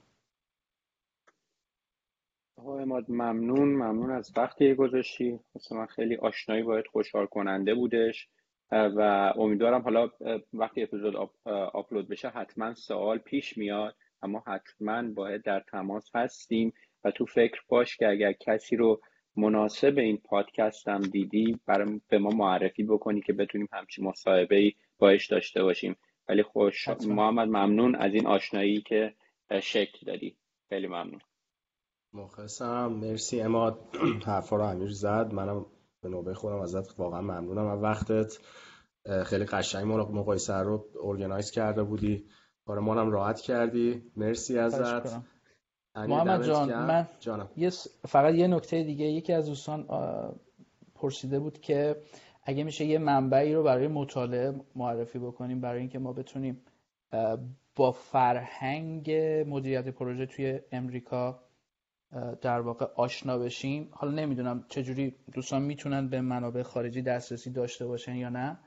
آقای ممنون. ممنون از وقتی گذاشتی. مثل من خیلی آشنایی باید خوشحال کننده بودش. و امیدوارم حالا وقتی اپیزود آپلود بشه حتما سوال پیش میاد. اما حتما باید در تماس هستیم. و تو فکر باش که اگر کسی رو مناسب این پادکست هم دیدی برای به ما معرفی بکنی که بتونیم همچین مصاحبه ای باش داشته باشیم. ولی خوش محمد ممنون از این آشنایی که شکل دادی. خیلی ممنون. مخلصم. مرسی. اماد حرفا رو امیر زد. منم به نوبه خودم ازت واقعا ممنونم. از وقتت. خیلی قشنگ مقایسه رو ارگنایز کرده بودی. کار ما هم راحت کردی. مرسی ازت. محمد جان من جانم. یه فقط یه نکته دیگه. یکی از دوستان پرسیده بود که اگه میشه یه منبعی رو برای مطالعه معرفی بکنیم برای اینکه ما بتونیم با فرهنگ مدیریت پروژه توی امریکا در واقع آشنا بشیم. حالا نمی‌دونم چجوری دوستان می‌تونن به منابع خارجی دسترسی داشته باشن یا نه.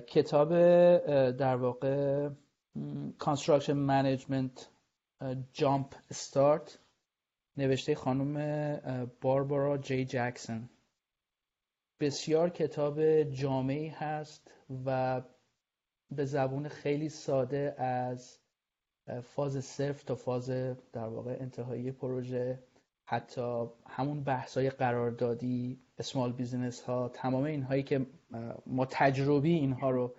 کتاب در واقع Construction Management Jump Start نوشته خانم باربارا جی جکسون بسیار کتاب جامعی هست و به زبون خیلی ساده از فاز صرف تا فاز در واقع انتهایی پروژه. حتی همون بحث های قراردادی اسمال بیزینس ها تمام اینهایی که ما تجربی اینها رو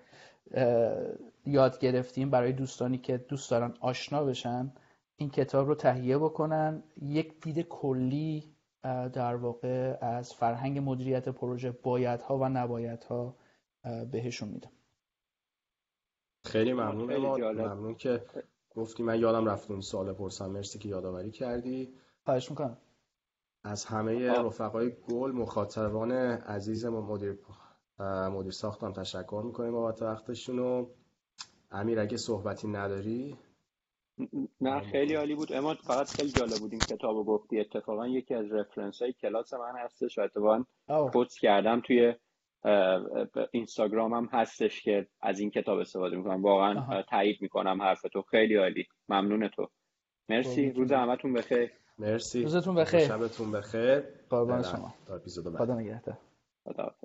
یاد گرفتیم برای دوستانی که دوست دارن آشنا بشن این کتاب رو تهیه بکنن. یک دید کلی در واقع از فرهنگ مدیریت پروژه بایدها و نبایدها بهشون میدم. خیلی ممنون. ممنون که گفتی من یادم رفت اون سوال پرسم. مرسی که یادآوری کردی. خواهش می‌کنم. از همه رفقای گل مخاطبان عزیز مدیر مدیر ساختم تشکر می‌کنیم بابت وقتشون و امیر اگه صحبتی نداری؟ نه خیلی عالی بود. اما فقط خیلی جالب بود این کتابو گفتی. اتفاقا یکی از رفرنس های کلاس من هستش و اتفاقا کردم توی اینستاگرام هم هستش که از این کتاب استفاده می‌کنم. واقعا تایید می‌کنم حرف تو. خیلی عالی. ممنون تو. مرسی. روز همتون بخیر. مرسی. روزتون بخیر. شبتون بخیر. قربان شما. تا اپیزود بعد. خدا نگهدار. خدا